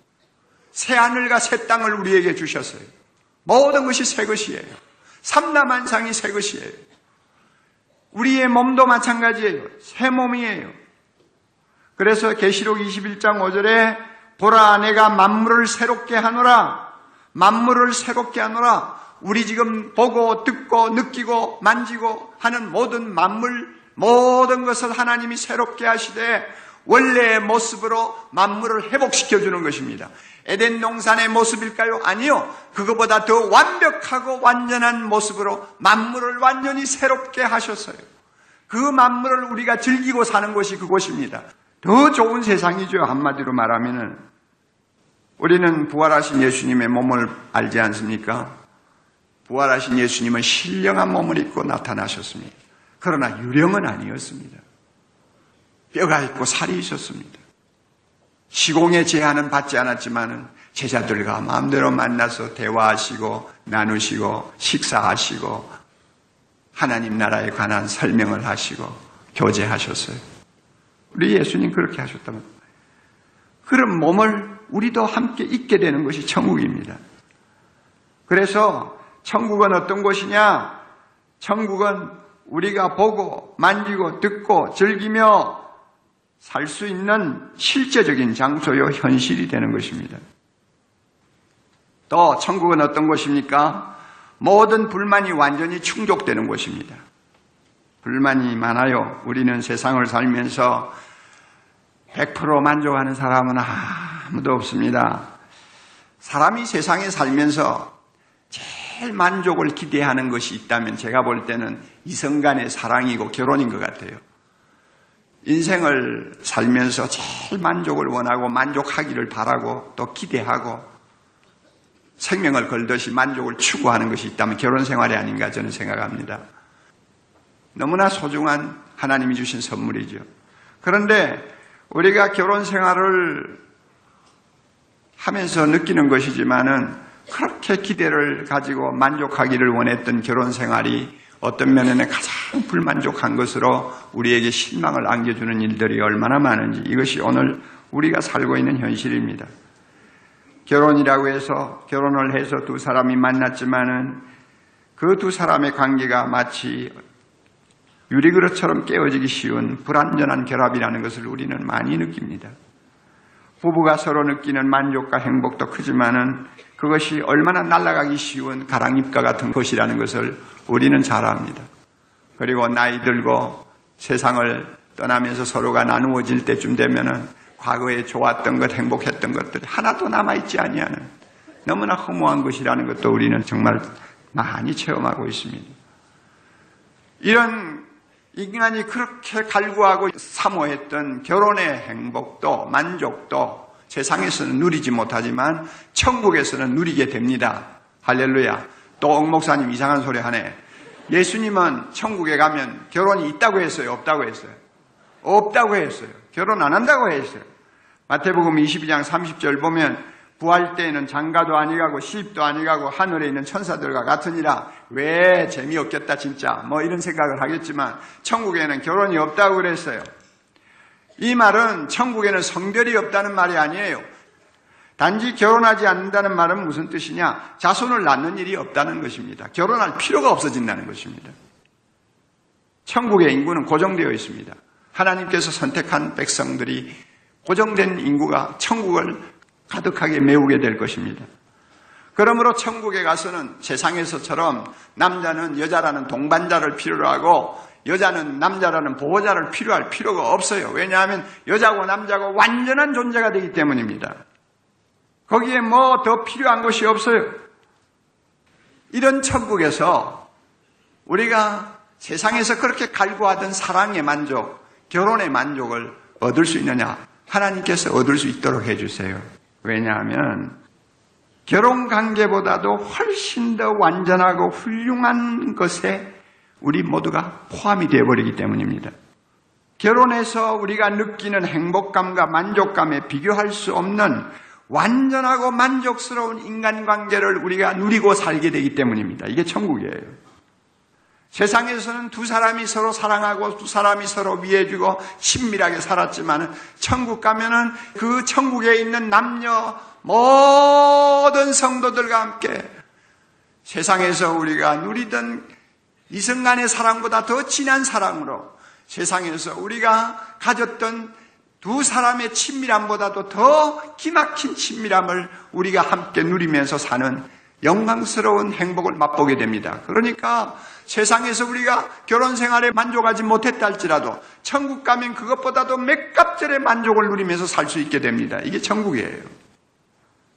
새 하늘과 새 땅을 우리에게 주셨어요. 모든 것이 새 것이에요. 삼남한상이 새 것이에요. 우리의 몸도 마찬가지예요. 새 몸이에요. 그래서 계시록 21장 5절에 보라 내가 만물을 새롭게 하노라. 만물을 새롭게 하노라. 우리 지금 보고 듣고 느끼고 만지고 하는 모든 만물 모든 것을 하나님이 새롭게 하시되 원래의 모습으로 만물을 회복시켜 주는 것입니다. 에덴 동산의 모습일까요? 아니요. 그거보다 더 완벽하고 완전한 모습으로 만물을 완전히 새롭게 하셨어요. 그 만물을 우리가 즐기고 사는 곳이 그곳입니다. 더 좋은 세상이죠. 한마디로 말하면은 우리는 부활하신 예수님의 몸을 알지 않습니까? 부활하신 예수님은 신령한 몸을 입고 나타나셨습니다. 그러나 유령은 아니었습니다. 뼈가 있고 살이 있었습니다. 시공의 제한은 받지 않았지만은 제자들과 마음대로 만나서 대화하시고 나누시고 식사하시고 하나님 나라에 관한 설명을 하시고 교제하셨어요. 우리 예수님 그렇게 하셨다면 그런 몸을 우리도 함께 있게 되는 것이 천국입니다. 그래서 천국은 어떤 곳이냐? 천국은 우리가 보고 만지고 듣고 즐기며 살 수 있는 실제적인 장소요 현실이 되는 것입니다. 또 천국은 어떤 곳입니까? 모든 불만이 완전히 충족되는 곳입니다. 불만이 많아요. 우리는 세상을 살면서 100% 만족하는 사람은 아무도 없습니다. 사람이 세상에 살면서 제일 만족을 기대하는 것이 있다면 제가 볼 때는 이성 간의 사랑이고 결혼인 것 같아요. 인생을 살면서 제일 만족을 원하고 만족하기를 바라고 또 기대하고 생명을 걸듯이 만족을 추구하는 것이 있다면 결혼 생활이 아닌가 저는 생각합니다. 너무나 소중한 하나님이 주신 선물이죠. 그런데 우리가 결혼 생활을 하면서 느끼는 것이지만은 그렇게 기대를 가지고 만족하기를 원했던 결혼 생활이 어떤 면에는 가장 불만족한 것으로 우리에게 실망을 안겨주는 일들이 얼마나 많은지 이것이 오늘 우리가 살고 있는 현실입니다. 결혼이라고 해서 결혼을 해서 두 사람이 만났지만은 그 두 사람의 관계가 마치 유리그릇처럼 깨어지기 쉬운 불완전한 결합이라는 것을 우리는 많이 느낍니다. 부부가 서로 느끼는 만족과 행복도 크지만은 그것이 얼마나 날아가기 쉬운 가랑잎과 같은 것이라는 것을 우리는 잘 압니다. 그리고 나이 들고 세상을 떠나면서 서로가 나누어질 때쯤 되면은 과거에 좋았던 것, 행복했던 것들이 하나도 남아있지 아니하는 너무나 허무한 것이라는 것도 우리는 정말 많이 체험하고 있습니다. 이런 인간이 그렇게 갈구하고 사모했던 결혼의 행복도 만족도 세상에서는 누리지 못하지만 천국에서는 누리게 됩니다. 할렐루야. 또 옥목사님 이상한 소리 하네. 예수님은 천국에 가면 결혼이 있다고 했어요? 없다고 했어요? 없다고 했어요. 결혼 안 한다고 했어요. 마태복음 22장 30절 보면 부활 때에는 장가도 아니가고 시집도 아니가고 하늘에 있는 천사들과 같으니라 왜 재미없겠다 진짜 뭐 이런 생각을 하겠지만 천국에는 결혼이 없다고 그랬어요. 이 말은 천국에는 성별이 없다는 말이 아니에요. 단지 결혼하지 않는다는 말은 무슨 뜻이냐? 자손을 낳는 일이 없다는 것입니다. 결혼할 필요가 없어진다는 것입니다. 천국의 인구는 고정되어 있습니다. 하나님께서 선택한 백성들이 고정된 인구가 천국을 가득하게 메우게 될 것입니다. 그러므로 천국에 가서는 세상에서처럼 남자는 여자라는 동반자를 필요로 하고 여자는 남자라는 보호자를 필요할 필요가 없어요. 왜냐하면 여자고 남자고 완전한 존재가 되기 때문입니다. 거기에 뭐 더 필요한 것이 없어요. 이런 천국에서 우리가 세상에서 그렇게 갈구하던 사랑의 만족, 결혼의 만족을 얻을 수 있느냐? 하나님께서 얻을 수 있도록 해주세요. 왜냐하면 결혼 관계보다도 훨씬 더 완전하고 훌륭한 것에 우리 모두가 포함이 되어버리기 때문입니다. 결혼해서 우리가 느끼는 행복감과 만족감에 비교할 수 없는 완전하고 만족스러운 인간관계를 우리가 누리고 살게 되기 때문입니다. 이게 천국이에요. 세상에서는 두 사람이 서로 사랑하고 두 사람이 서로 위해주고 친밀하게 살았지만 천국 가면은 그 천국에 있는 남녀 모든 성도들과 함께 세상에서 우리가 누리던 이승간의 사랑보다 더 진한 사랑으로 세상에서 우리가 가졌던 두 사람의 친밀함보다도 더 기막힌 친밀함을 우리가 함께 누리면서 사는 영광스러운 행복을 맛보게 됩니다. 그러니까 세상에서 우리가 결혼 생활에 만족하지 못했다 할지라도 천국 가면 그것보다도 몇 값절의 만족을 누리면서 살 수 있게 됩니다. 이게 천국이에요.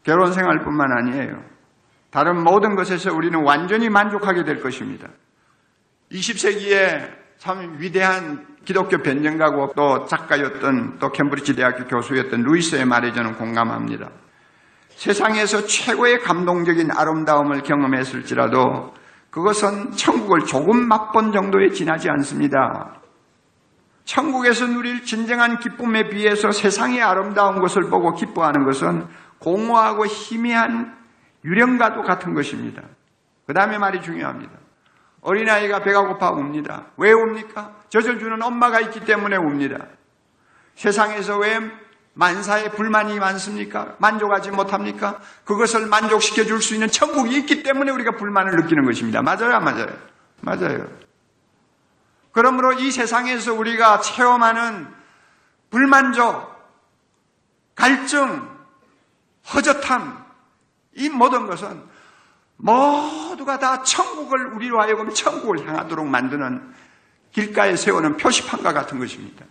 결혼 생활뿐만 아니에요. 다른 모든 것에서 우리는 완전히 만족하게 될 것입니다. 20세기에 참 위대한 기독교 변정가고 또 작가였던 또 캠브리지 대학교 교수였던 루이스의 말에 저는 공감합니다. 세상에서 최고의 감동적인 아름다움을 경험했을지라도 그것은 천국을 조금 맛본 정도에 지나지 않습니다. 천국에서 누릴 진정한 기쁨에 비해서 세상의 아름다운 것을 보고 기뻐하는 것은 공허하고 희미한 유령과도 같은 것입니다. 그 다음에 말이 중요합니다. 어린아이가 배가 고파 웁니다. 왜 웁니까? 젖을 주는 엄마가 있기 때문에 웁니다. 세상에서 왜 만사에 불만이 많습니까? 만족하지 못합니까? 그것을 만족시켜 줄 수 있는 천국이 있기 때문에 우리가 불만을 느끼는 것입니다. 맞아요, 안 맞아요? 맞아요. 그러므로 이 세상에서 우리가 체험하는 불만족, 갈증, 허젓함, 이 모든 것은 모두가 다 천국을 우리로 하여금 천국을 향하도록 만드는 길가에 세우는 표시판과 같은 것입니다.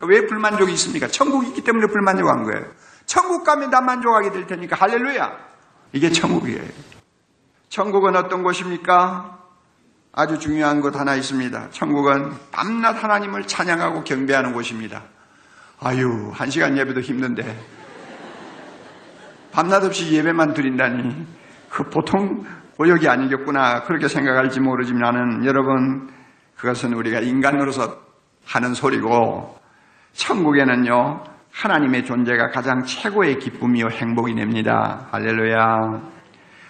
왜 불만족이 있습니까? 천국이 있기 때문에 불만족한 거예요. 천국 가면 다 만족하게 될 테니까 할렐루야. 이게 천국이에요. 천국은 어떤 곳입니까? 아주 중요한 것 하나 있습니다. 천국은 밤낮 하나님을 찬양하고 경배하는 곳입니다. 아유, 한 시간 예배도 힘든데. 밤낮 없이 예배만 드린다니. 그 보통 모욕이 아니겠구나. 그렇게 생각할지 모르지만은 여러분, 그것은 우리가 인간으로서 하는 소리고, 천국에는요, 하나님의 존재가 가장 최고의 기쁨이요 행복이 됩니다. 할렐루야.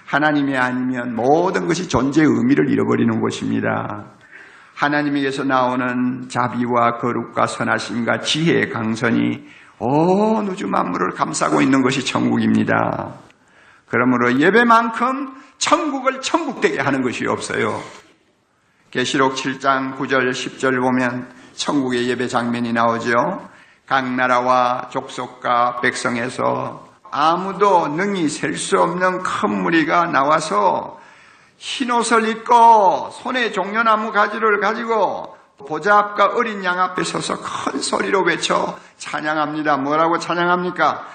하나님이 아니면 모든 것이 존재의 의미를 잃어버리는 곳입니다. 하나님에게서 나오는 자비와 거룩과 선하심과 지혜의 강선이 온 우주 만물을 감싸고 있는 것이 천국입니다. 그러므로 예배만큼 천국을 천국되게 하는 것이 없어요. 계시록 7장 9절 10절 보면 천국의 예배 장면이 나오죠. 각 나라와 족속과 백성에서 아무도 능히 셀 수 없는 큰 무리가 나와서 흰 옷을 입고 손에 종려나무 가지를 가지고 보좌 앞과 어린 양 앞에 서서 큰 소리로 외쳐 찬양합니다. 뭐라고 찬양합니까?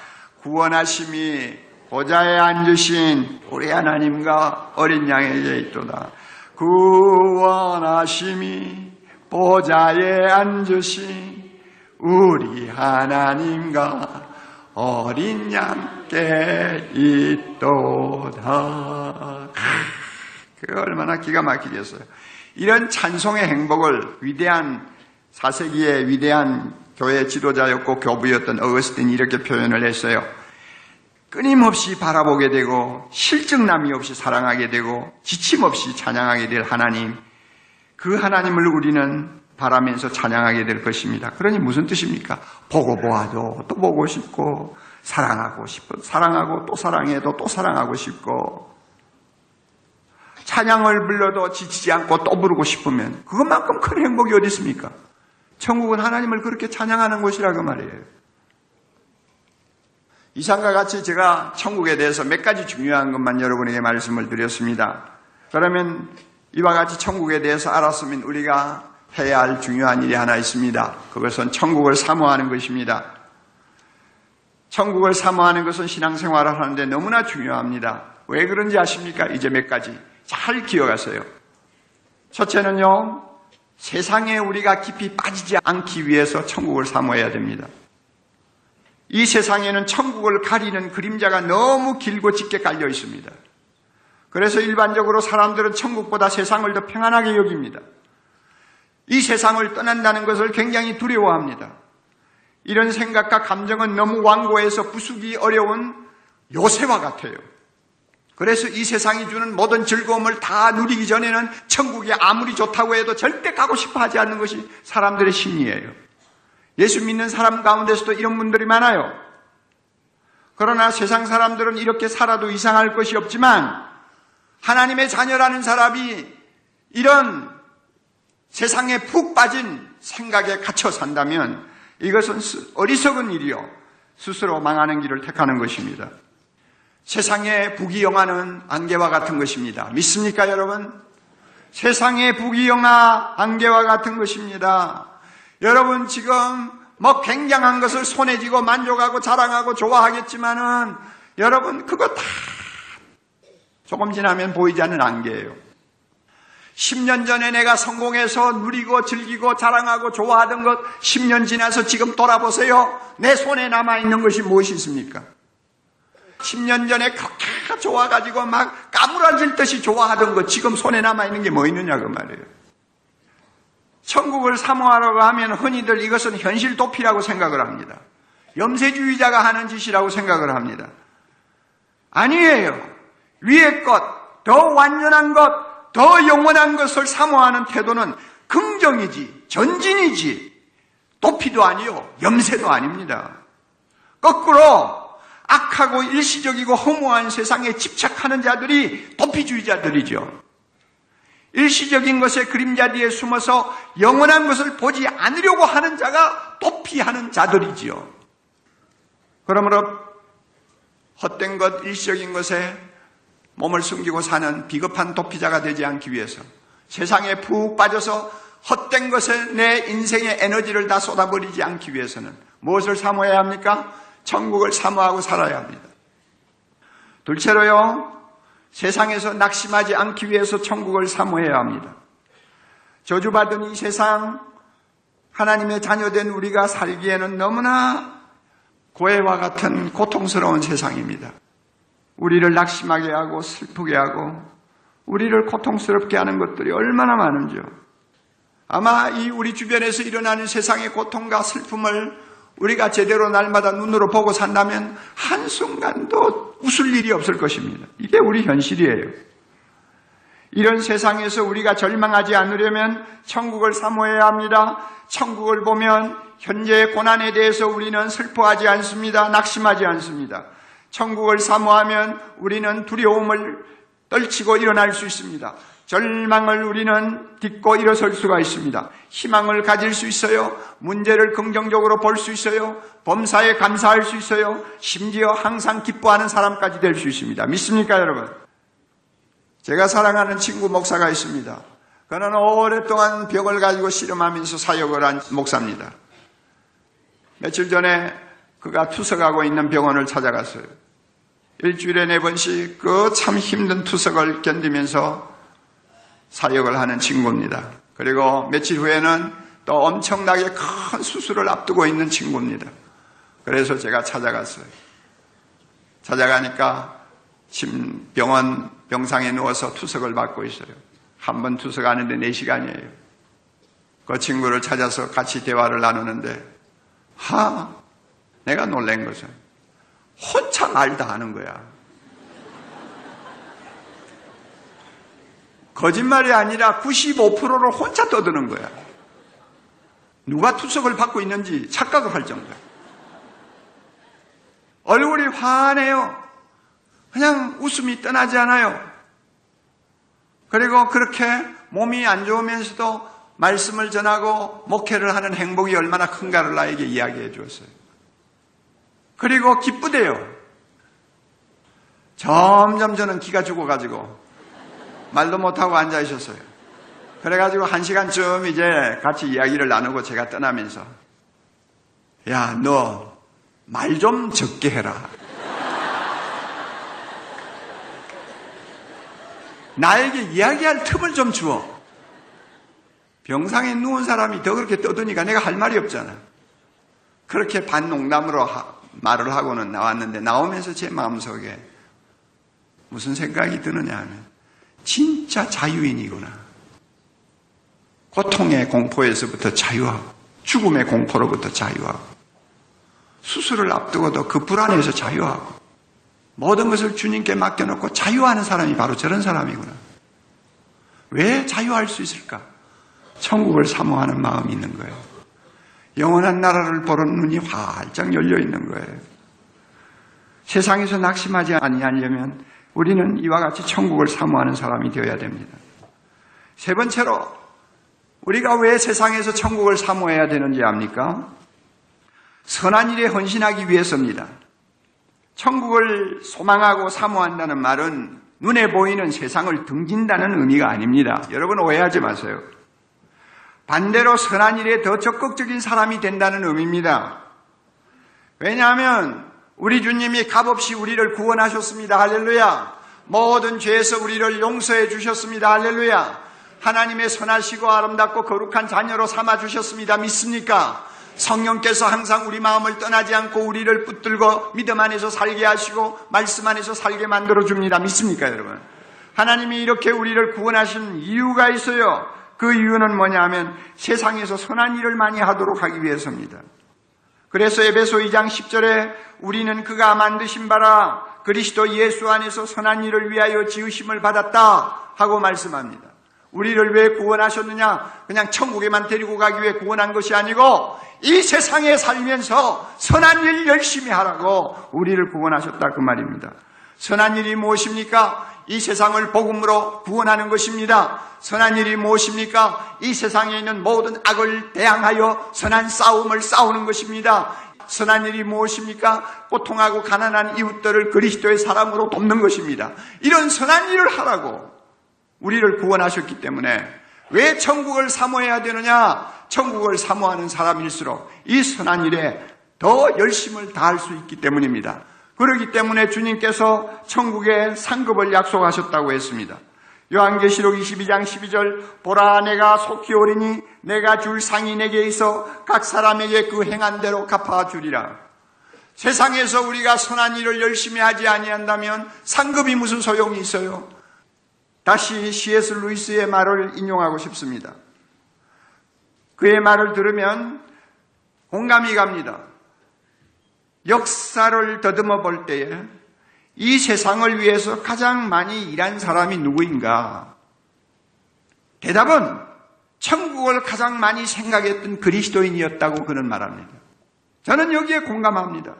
구원하심이 보좌에 앉으신 우리 하나님과 어린 양에게 있도다. 구원하심이 보좌에 앉으신 우리 하나님과 어린 양께 있도다. 그 얼마나 기가 막히겠어요. 이런 찬송의 행복을 위대한 4세기의 위대한 교회 지도자였고 교부였던 어거스틴이 이렇게 표현을 했어요. 끊임없이 바라보게 되고 실증남이 없이 사랑하게 되고 지침 없이 찬양하게 될 하나님 그 하나님을 우리는 바라면서 찬양하게 될 것입니다. 그러니 무슨 뜻입니까? 보고 보아도 또 보고 싶고 사랑하고 싶고 사랑하고 또 사랑해도 또 사랑하고 싶고 찬양을 불러도 지치지 않고 또 부르고 싶으면 그것만큼 큰 행복이 어디 있습니까? 천국은 하나님을 그렇게 찬양하는 곳이라고 말이에요. 이상과 같이 제가 천국에 대해서 몇 가지 중요한 것만 여러분에게 말씀을 드렸습니다. 그러면 이와 같이 천국에 대해서 알았으면 우리가 해야 할 중요한 일이 하나 있습니다. 그것은 천국을 사모하는 것입니다. 천국을 사모하는 것은 신앙생활을 하는데 너무나 중요합니다. 왜 그런지 아십니까? 이제 몇 가지 잘 기억하세요. 첫째는요, 세상에 우리가 깊이 빠지지 않기 위해서 천국을 사모해야 됩니다. 이 세상에는 천국을 가리는 그림자가 너무 길고 짙게 깔려 있습니다. 그래서 일반적으로 사람들은 천국보다 세상을 더 평안하게 여깁니다. 이 세상을 떠난다는 것을 굉장히 두려워합니다. 이런 생각과 감정은 너무 완고해서 부수기 어려운 요새와 같아요. 그래서 이 세상이 주는 모든 즐거움을 다 누리기 전에는 천국이 아무리 좋다고 해도 절대 가고 싶어 하지 않는 것이 사람들의 심리예요. 예수 믿는 사람 가운데서도 이런 분들이 많아요. 그러나 세상 사람들은 이렇게 살아도 이상할 것이 없지만 하나님의 자녀라는 사람이 이런 세상에 푹 빠진 생각에 갇혀 산다면 이것은 어리석은 일이요. 스스로 망하는 길을 택하는 것입니다. 세상의 부귀영화는 안개와 같은 것입니다. 믿습니까, 여러분? 세상의 부귀영화 안개와 같은 것입니다. 여러분 지금 뭐 굉장한 것을 손에 쥐고 만족하고 자랑하고 좋아하겠지만은 여러분 그거 다 조금 지나면 보이지 않는 안개예요. 10년 전에 내가 성공해서 누리고 즐기고 자랑하고 좋아하던 것 10년 지나서 지금 돌아보세요. 내 손에 남아있는 것이 무엇이 있습니까? 10년 전에 그렇게 좋아가지고 막 까무라질 듯이 좋아하던 것 지금 손에 남아있는 게 뭐 있느냐 그 말이에요. 천국을 사모하라고 하면 흔히들 이것은 현실 도피라고 생각을 합니다. 염세주의자가 하는 짓이라고 생각을 합니다. 아니에요. 위의 것, 더 완전한 것, 더 영원한 것을 사모하는 태도는 긍정이지, 전진이지, 도피도 아니요, 염세도 아닙니다. 거꾸로 악하고 일시적이고 허무한 세상에 집착하는 자들이 도피주의자들이죠. 일시적인 것의 그림자 뒤에 숨어서 영원한 것을 보지 않으려고 하는 자가 도피하는 자들이지요. 그러므로 헛된 것, 일시적인 것에 몸을 숨기고 사는 비겁한 도피자가 되지 않기 위해서 세상에 푹 빠져서 헛된 것에 내 인생의 에너지를 다 쏟아버리지 않기 위해서는 무엇을 사모해야 합니까? 천국을 사모하고 살아야 합니다. 둘째로요, 세상에서 낙심하지 않기 위해서 천국을 사모해야 합니다. 저주받은 이 세상, 하나님의 자녀된 우리가 살기에는 너무나 고해와 같은 고통스러운 세상입니다. 우리를 낙심하게 하고 슬프게 하고 우리를 고통스럽게 하는 것들이 얼마나 많은지요. 아마 이 우리 주변에서 일어나는 세상의 고통과 슬픔을 우리가 제대로 날마다 눈으로 보고 산다면 한순간도 웃을 일이 없을 것입니다. 이게 우리 현실이에요. 이런 세상에서 우리가 절망하지 않으려면 천국을 사모해야 합니다. 천국을 보면 현재의 고난에 대해서 우리는 슬퍼하지 않습니다. 낙심하지 않습니다. 천국을 사모하면 우리는 두려움을 떨치고 일어날 수 있습니다. 절망을 우리는 딛고 일어설 수가 있습니다. 희망을 가질 수 있어요. 문제를 긍정적으로 볼 수 있어요. 범사에 감사할 수 있어요. 심지어 항상 기뻐하는 사람까지 될 수 있습니다. 믿습니까, 여러분? 제가 사랑하는 친구 목사가 있습니다. 그는 오랫동안 병을 가지고 씨름하면서 사역을 한 목사입니다. 며칠 전에 그가 투석하고 있는 병원을 찾아갔어요. 일주일에 네 번씩 그 참 힘든 투석을 견디면서 사역을 하는 친구입니다. 그리고 며칠 후에는 또 엄청나게 큰 수술을 앞두고 있는 친구입니다. 그래서 제가 찾아갔어요. 찾아가니까 병원 병상에 누워서 투석을 받고 있어요. 한 번 투석하는데 4시간이에요. 그 친구를 찾아서 같이 대화를 나누는데 하 내가 놀란 것은 혼자 말다 하는 거야. 거짓말이 아니라 95%를 혼자 떠드는 거야. 누가 투석을 받고 있는지 착각을 할 정도야. 얼굴이 환해요. 그냥 웃음이 떠나지 않아요. 그리고 그렇게 몸이 안 좋으면서도 말씀을 전하고 목회를 하는 행복이 얼마나 큰가를 나에게 이야기해 주었어요. 그리고 기쁘대요. 점점 저는 기가 죽어가지고 말도 못하고 앉아 있었어요. 그래가지고 한 시간쯤 이제 같이 이야기를 나누고 제가 떠나면서 야, 너 말 좀 적게 해라. 나에게 이야기할 틈을 좀 주어. 병상에 누운 사람이 더 그렇게 떠드니까 내가 할 말이 없잖아. 그렇게 반농담으로 하, 말을 하고는 나왔는데 나오면서 제 마음속에 무슨 생각이 드느냐 하면 진짜 자유인이구나. 고통의 공포에서부터 자유하고 죽음의 공포로부터 자유하고 수술을 앞두고도 그 불안에서 자유하고 모든 것을 주님께 맡겨놓고 자유하는 사람이 바로 저런 사람이구나. 왜 자유할 수 있을까? 천국을 사모하는 마음이 있는 거예요. 영원한 나라를 보는 눈이 활짝 열려 있는 거예요. 세상에서 낙심하지 아니하려면 우리는 이와 같이 천국을 사모하는 사람이 되어야 됩니다. 세 번째로 우리가 왜 세상에서 천국을 사모해야 되는지 압니까? 선한 일에 헌신하기 위해서입니다. 천국을 소망하고 사모한다는 말은 눈에 보이는 세상을 등진다는 의미가 아닙니다. 여러분 오해하지 마세요. 반대로 선한 일에 더 적극적인 사람이 된다는 의미입니다. 왜냐하면 우리 주님이 값없이 우리를 구원하셨습니다. 할렐루야. 모든 죄에서 우리를 용서해 주셨습니다. 할렐루야. 하나님의 선하시고 아름답고 거룩한 자녀로 삼아 주셨습니다. 믿습니까? 성령께서 항상 우리 마음을 떠나지 않고 우리를 붙들고 믿음 안에서 살게 하시고 말씀 안에서 살게 만들어 줍니다. 믿습니까, 여러분? 하나님이 이렇게 우리를 구원하신 이유가 있어요. 그 이유는 뭐냐 하면 세상에서 선한 일을 많이 하도록 하기 위해서입니다. 그래서 에베소 2장 10절에 우리는 그가 만드신 바라 그리스도 예수 안에서 선한 일을 위하여 지으심을 받았다 하고 말씀합니다. 우리를 왜 구원하셨느냐? 그냥 천국에만 데리고 가기 위해 구원한 것이 아니고 이 세상에 살면서 선한 일 열심히 하라고 우리를 구원하셨다 그 말입니다. 선한 일이 무엇입니까? 이 세상을 복음으로 구원하는 것입니다. 선한 일이 무엇입니까? 이 세상에 있는 모든 악을 대항하여 선한 싸움을 싸우는 것입니다. 선한 일이 무엇입니까? 고통하고 가난한 이웃들을 그리스도의 사람으로 돕는 것입니다. 이런 선한 일을 하라고 우리를 구원하셨기 때문에 왜 천국을 사모해야 되느냐? 천국을 사모하는 사람일수록 이 선한 일에 더 열심을 다할 수 있기 때문입니다. 그렇기 때문에 주님께서 천국의 상급을 약속하셨다고 했습니다. 요한계시록 22장 12절 보라 내가 속히 오리니 내가 줄 상이 내게 있어 각 사람에게 그 행한 대로 갚아 주리라. 세상에서 우리가 선한 일을 열심히 하지 아니한다면 상급이 무슨 소용이 있어요? 다시 C.S. 루이스의 말을 인용하고 싶습니다. 그의 말을 들으면 공감이 갑니다. 역사를 더듬어 볼 때에 이 세상을 위해서 가장 많이 일한 사람이 누구인가? 대답은 천국을 가장 많이 생각했던 그리스도인이었다고 그는 말합니다. 저는 여기에 공감합니다.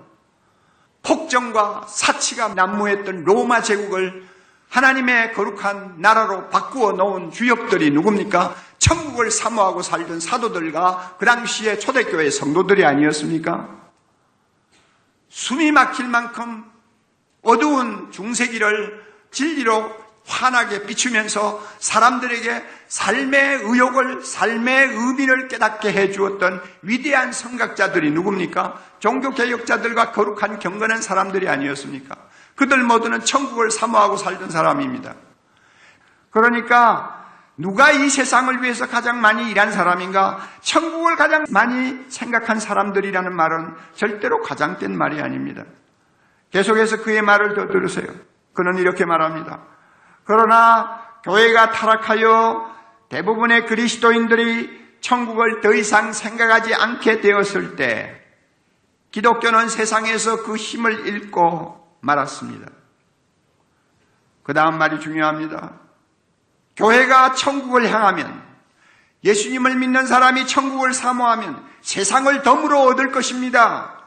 폭정과 사치가 난무했던 로마 제국을 하나님의 거룩한 나라로 바꾸어 놓은 주역들이 누굽니까? 천국을 사모하고 살던 사도들과 그 당시의 초대교회 성도들이 아니었습니까? 숨이 막힐 만큼 어두운 중세기를 진리로 환하게 비추면서 사람들에게 삶의 의욕을, 삶의 의미를 깨닫게 해 주었던 위대한 성각자들이 누굽니까? 종교개혁자들과 거룩한 경건한 사람들이 아니었습니까? 그들 모두는 천국을 사모하고 살던 사람입니다. 그러니까 누가 이 세상을 위해서 가장 많이 일한 사람인가? 천국을 가장 많이 생각한 사람들이라는 말은 절대로 과장된 말이 아닙니다. 계속해서 그의 말을 더 들으세요. 그는 이렇게 말합니다. 그러나 교회가 타락하여 대부분의 그리스도인들이 천국을 더 이상 생각하지 않게 되었을 때 기독교는 세상에서 그 힘을 잃고 말았습니다. 그 다음 말이 중요합니다. 교회가 천국을 향하면 예수님을 믿는 사람이 천국을 사모하면 세상을 덤으로 얻을 것입니다.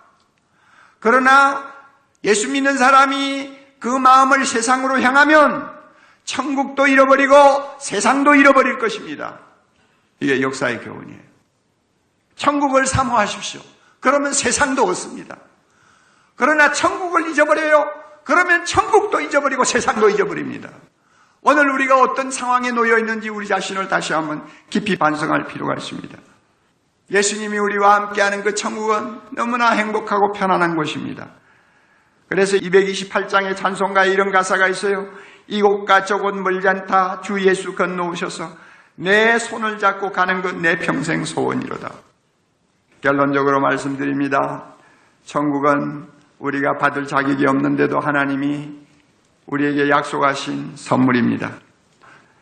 그러나 예수 믿는 사람이 그 마음을 세상으로 향하면 천국도 잃어버리고 세상도 잃어버릴 것입니다. 이게 역사의 교훈이에요. 천국을 사모하십시오. 그러면 세상도 얻습니다. 그러나 천국을 잊어버려요. 그러면 천국도 잊어버리고 세상도 잊어버립니다. 오늘 우리가 어떤 상황에 놓여 있는지 우리 자신을 다시 한번 깊이 반성할 필요가 있습니다. 예수님이 우리와 함께하는 그 천국은 너무나 행복하고 편안한 곳입니다. 그래서 228장의 찬송가에 이런 가사가 있어요. 이곳과 저곳 멀지 않다 주 예수 건너오셔서 내 손을 잡고 가는 것 내 평생 소원이로다. 결론적으로 말씀드립니다. 천국은 우리가 받을 자격이 없는데도 하나님이 우리에게 약속하신 선물입니다.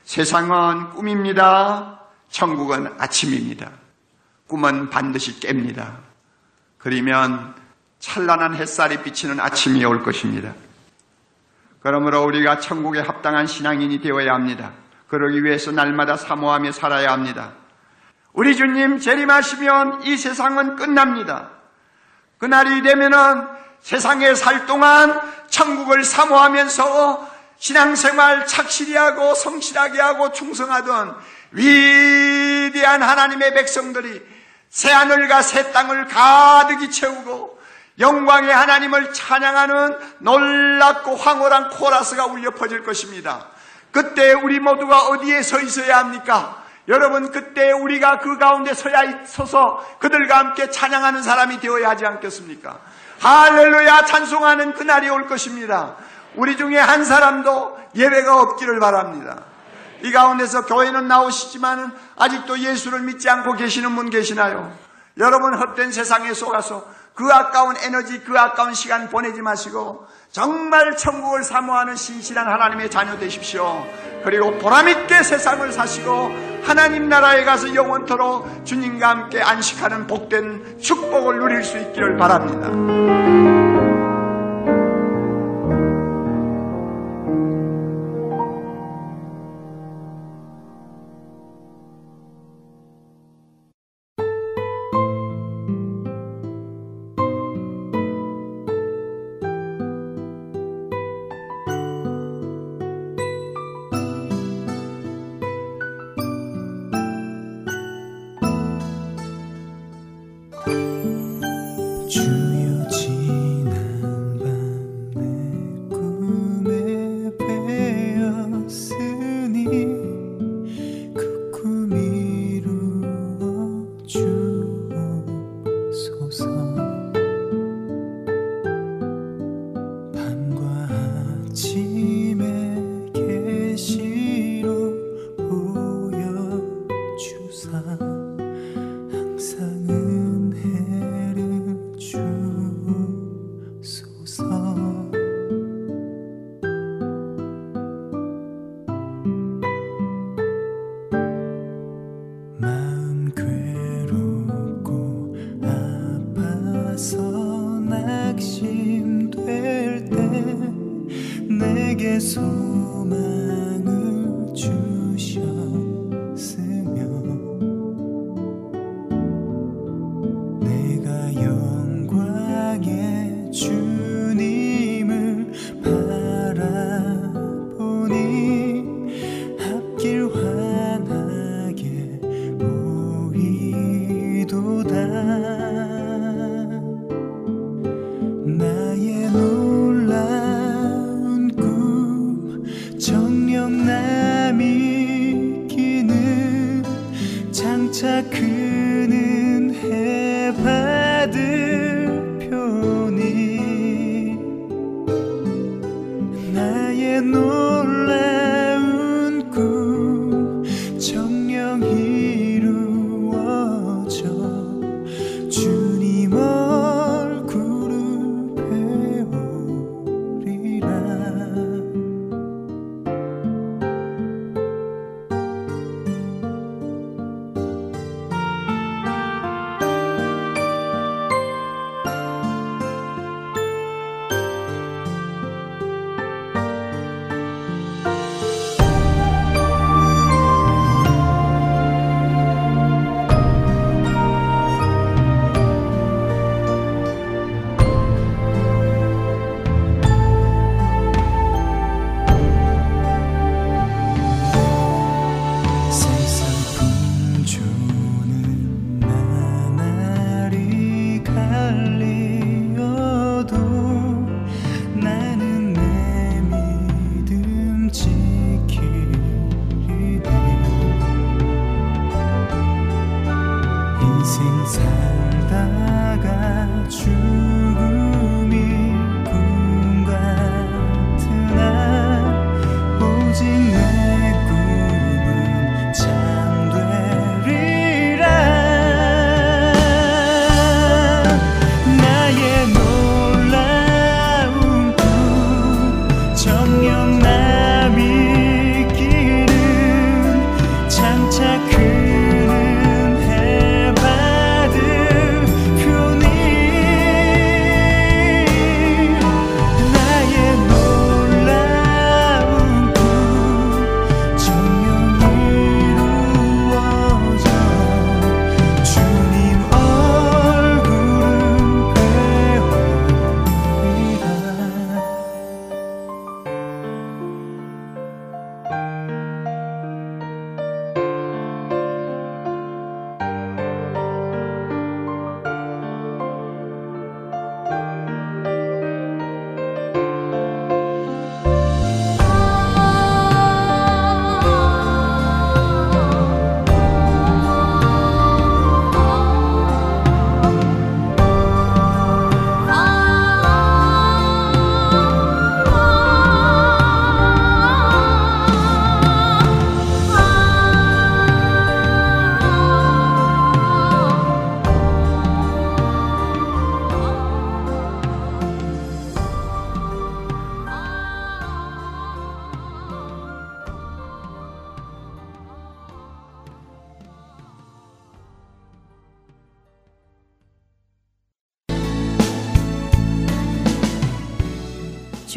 세상은 꿈입니다. 천국은 아침입니다. 꿈은 반드시 깹니다. 그러면 찬란한 햇살이 비치는 아침이 올 것입니다. 그러므로 우리가 천국에 합당한 신앙인이 되어야 합니다. 그러기 위해서 날마다 사모하며 살아야 합니다. 우리 주님 재림하시면 이 세상은 끝납니다. 그날이 되면은 세상에 살 동안 천국을 사모하면서 신앙생활 착실히 하고 성실하게 하고 충성하던 위대한 하나님의 백성들이 새하늘과 새 땅을 가득히 채우고 영광의 하나님을 찬양하는 놀랍고 황홀한 코러스가 울려 퍼질 것입니다. 그때 우리 모두가 어디에 서 있어야 합니까? 여러분 그때 우리가 그 가운데 서야 서서 그들과 함께 찬양하는 사람이 되어야 하지 않겠습니까? 할렐루야 찬송하는 그날이 올 것입니다. 우리 중에 한 사람도 예배가 없기를 바랍니다. 이 가운데서 교회는 나오시지만 아직도 예수를 믿지 않고 계시는 분 계시나요? 여러분 헛된 세상에 속아서 그 아까운 에너지, 그 아까운 시간 보내지 마시고 정말 천국을 사모하는 신실한 하나님의 자녀 되십시오. 그리고 보람있게 세상을 사시고 하나님 나라에 가서 영원토록 주님과 함께 안식하는 복된 축복을 누릴 수 있기를 바랍니다.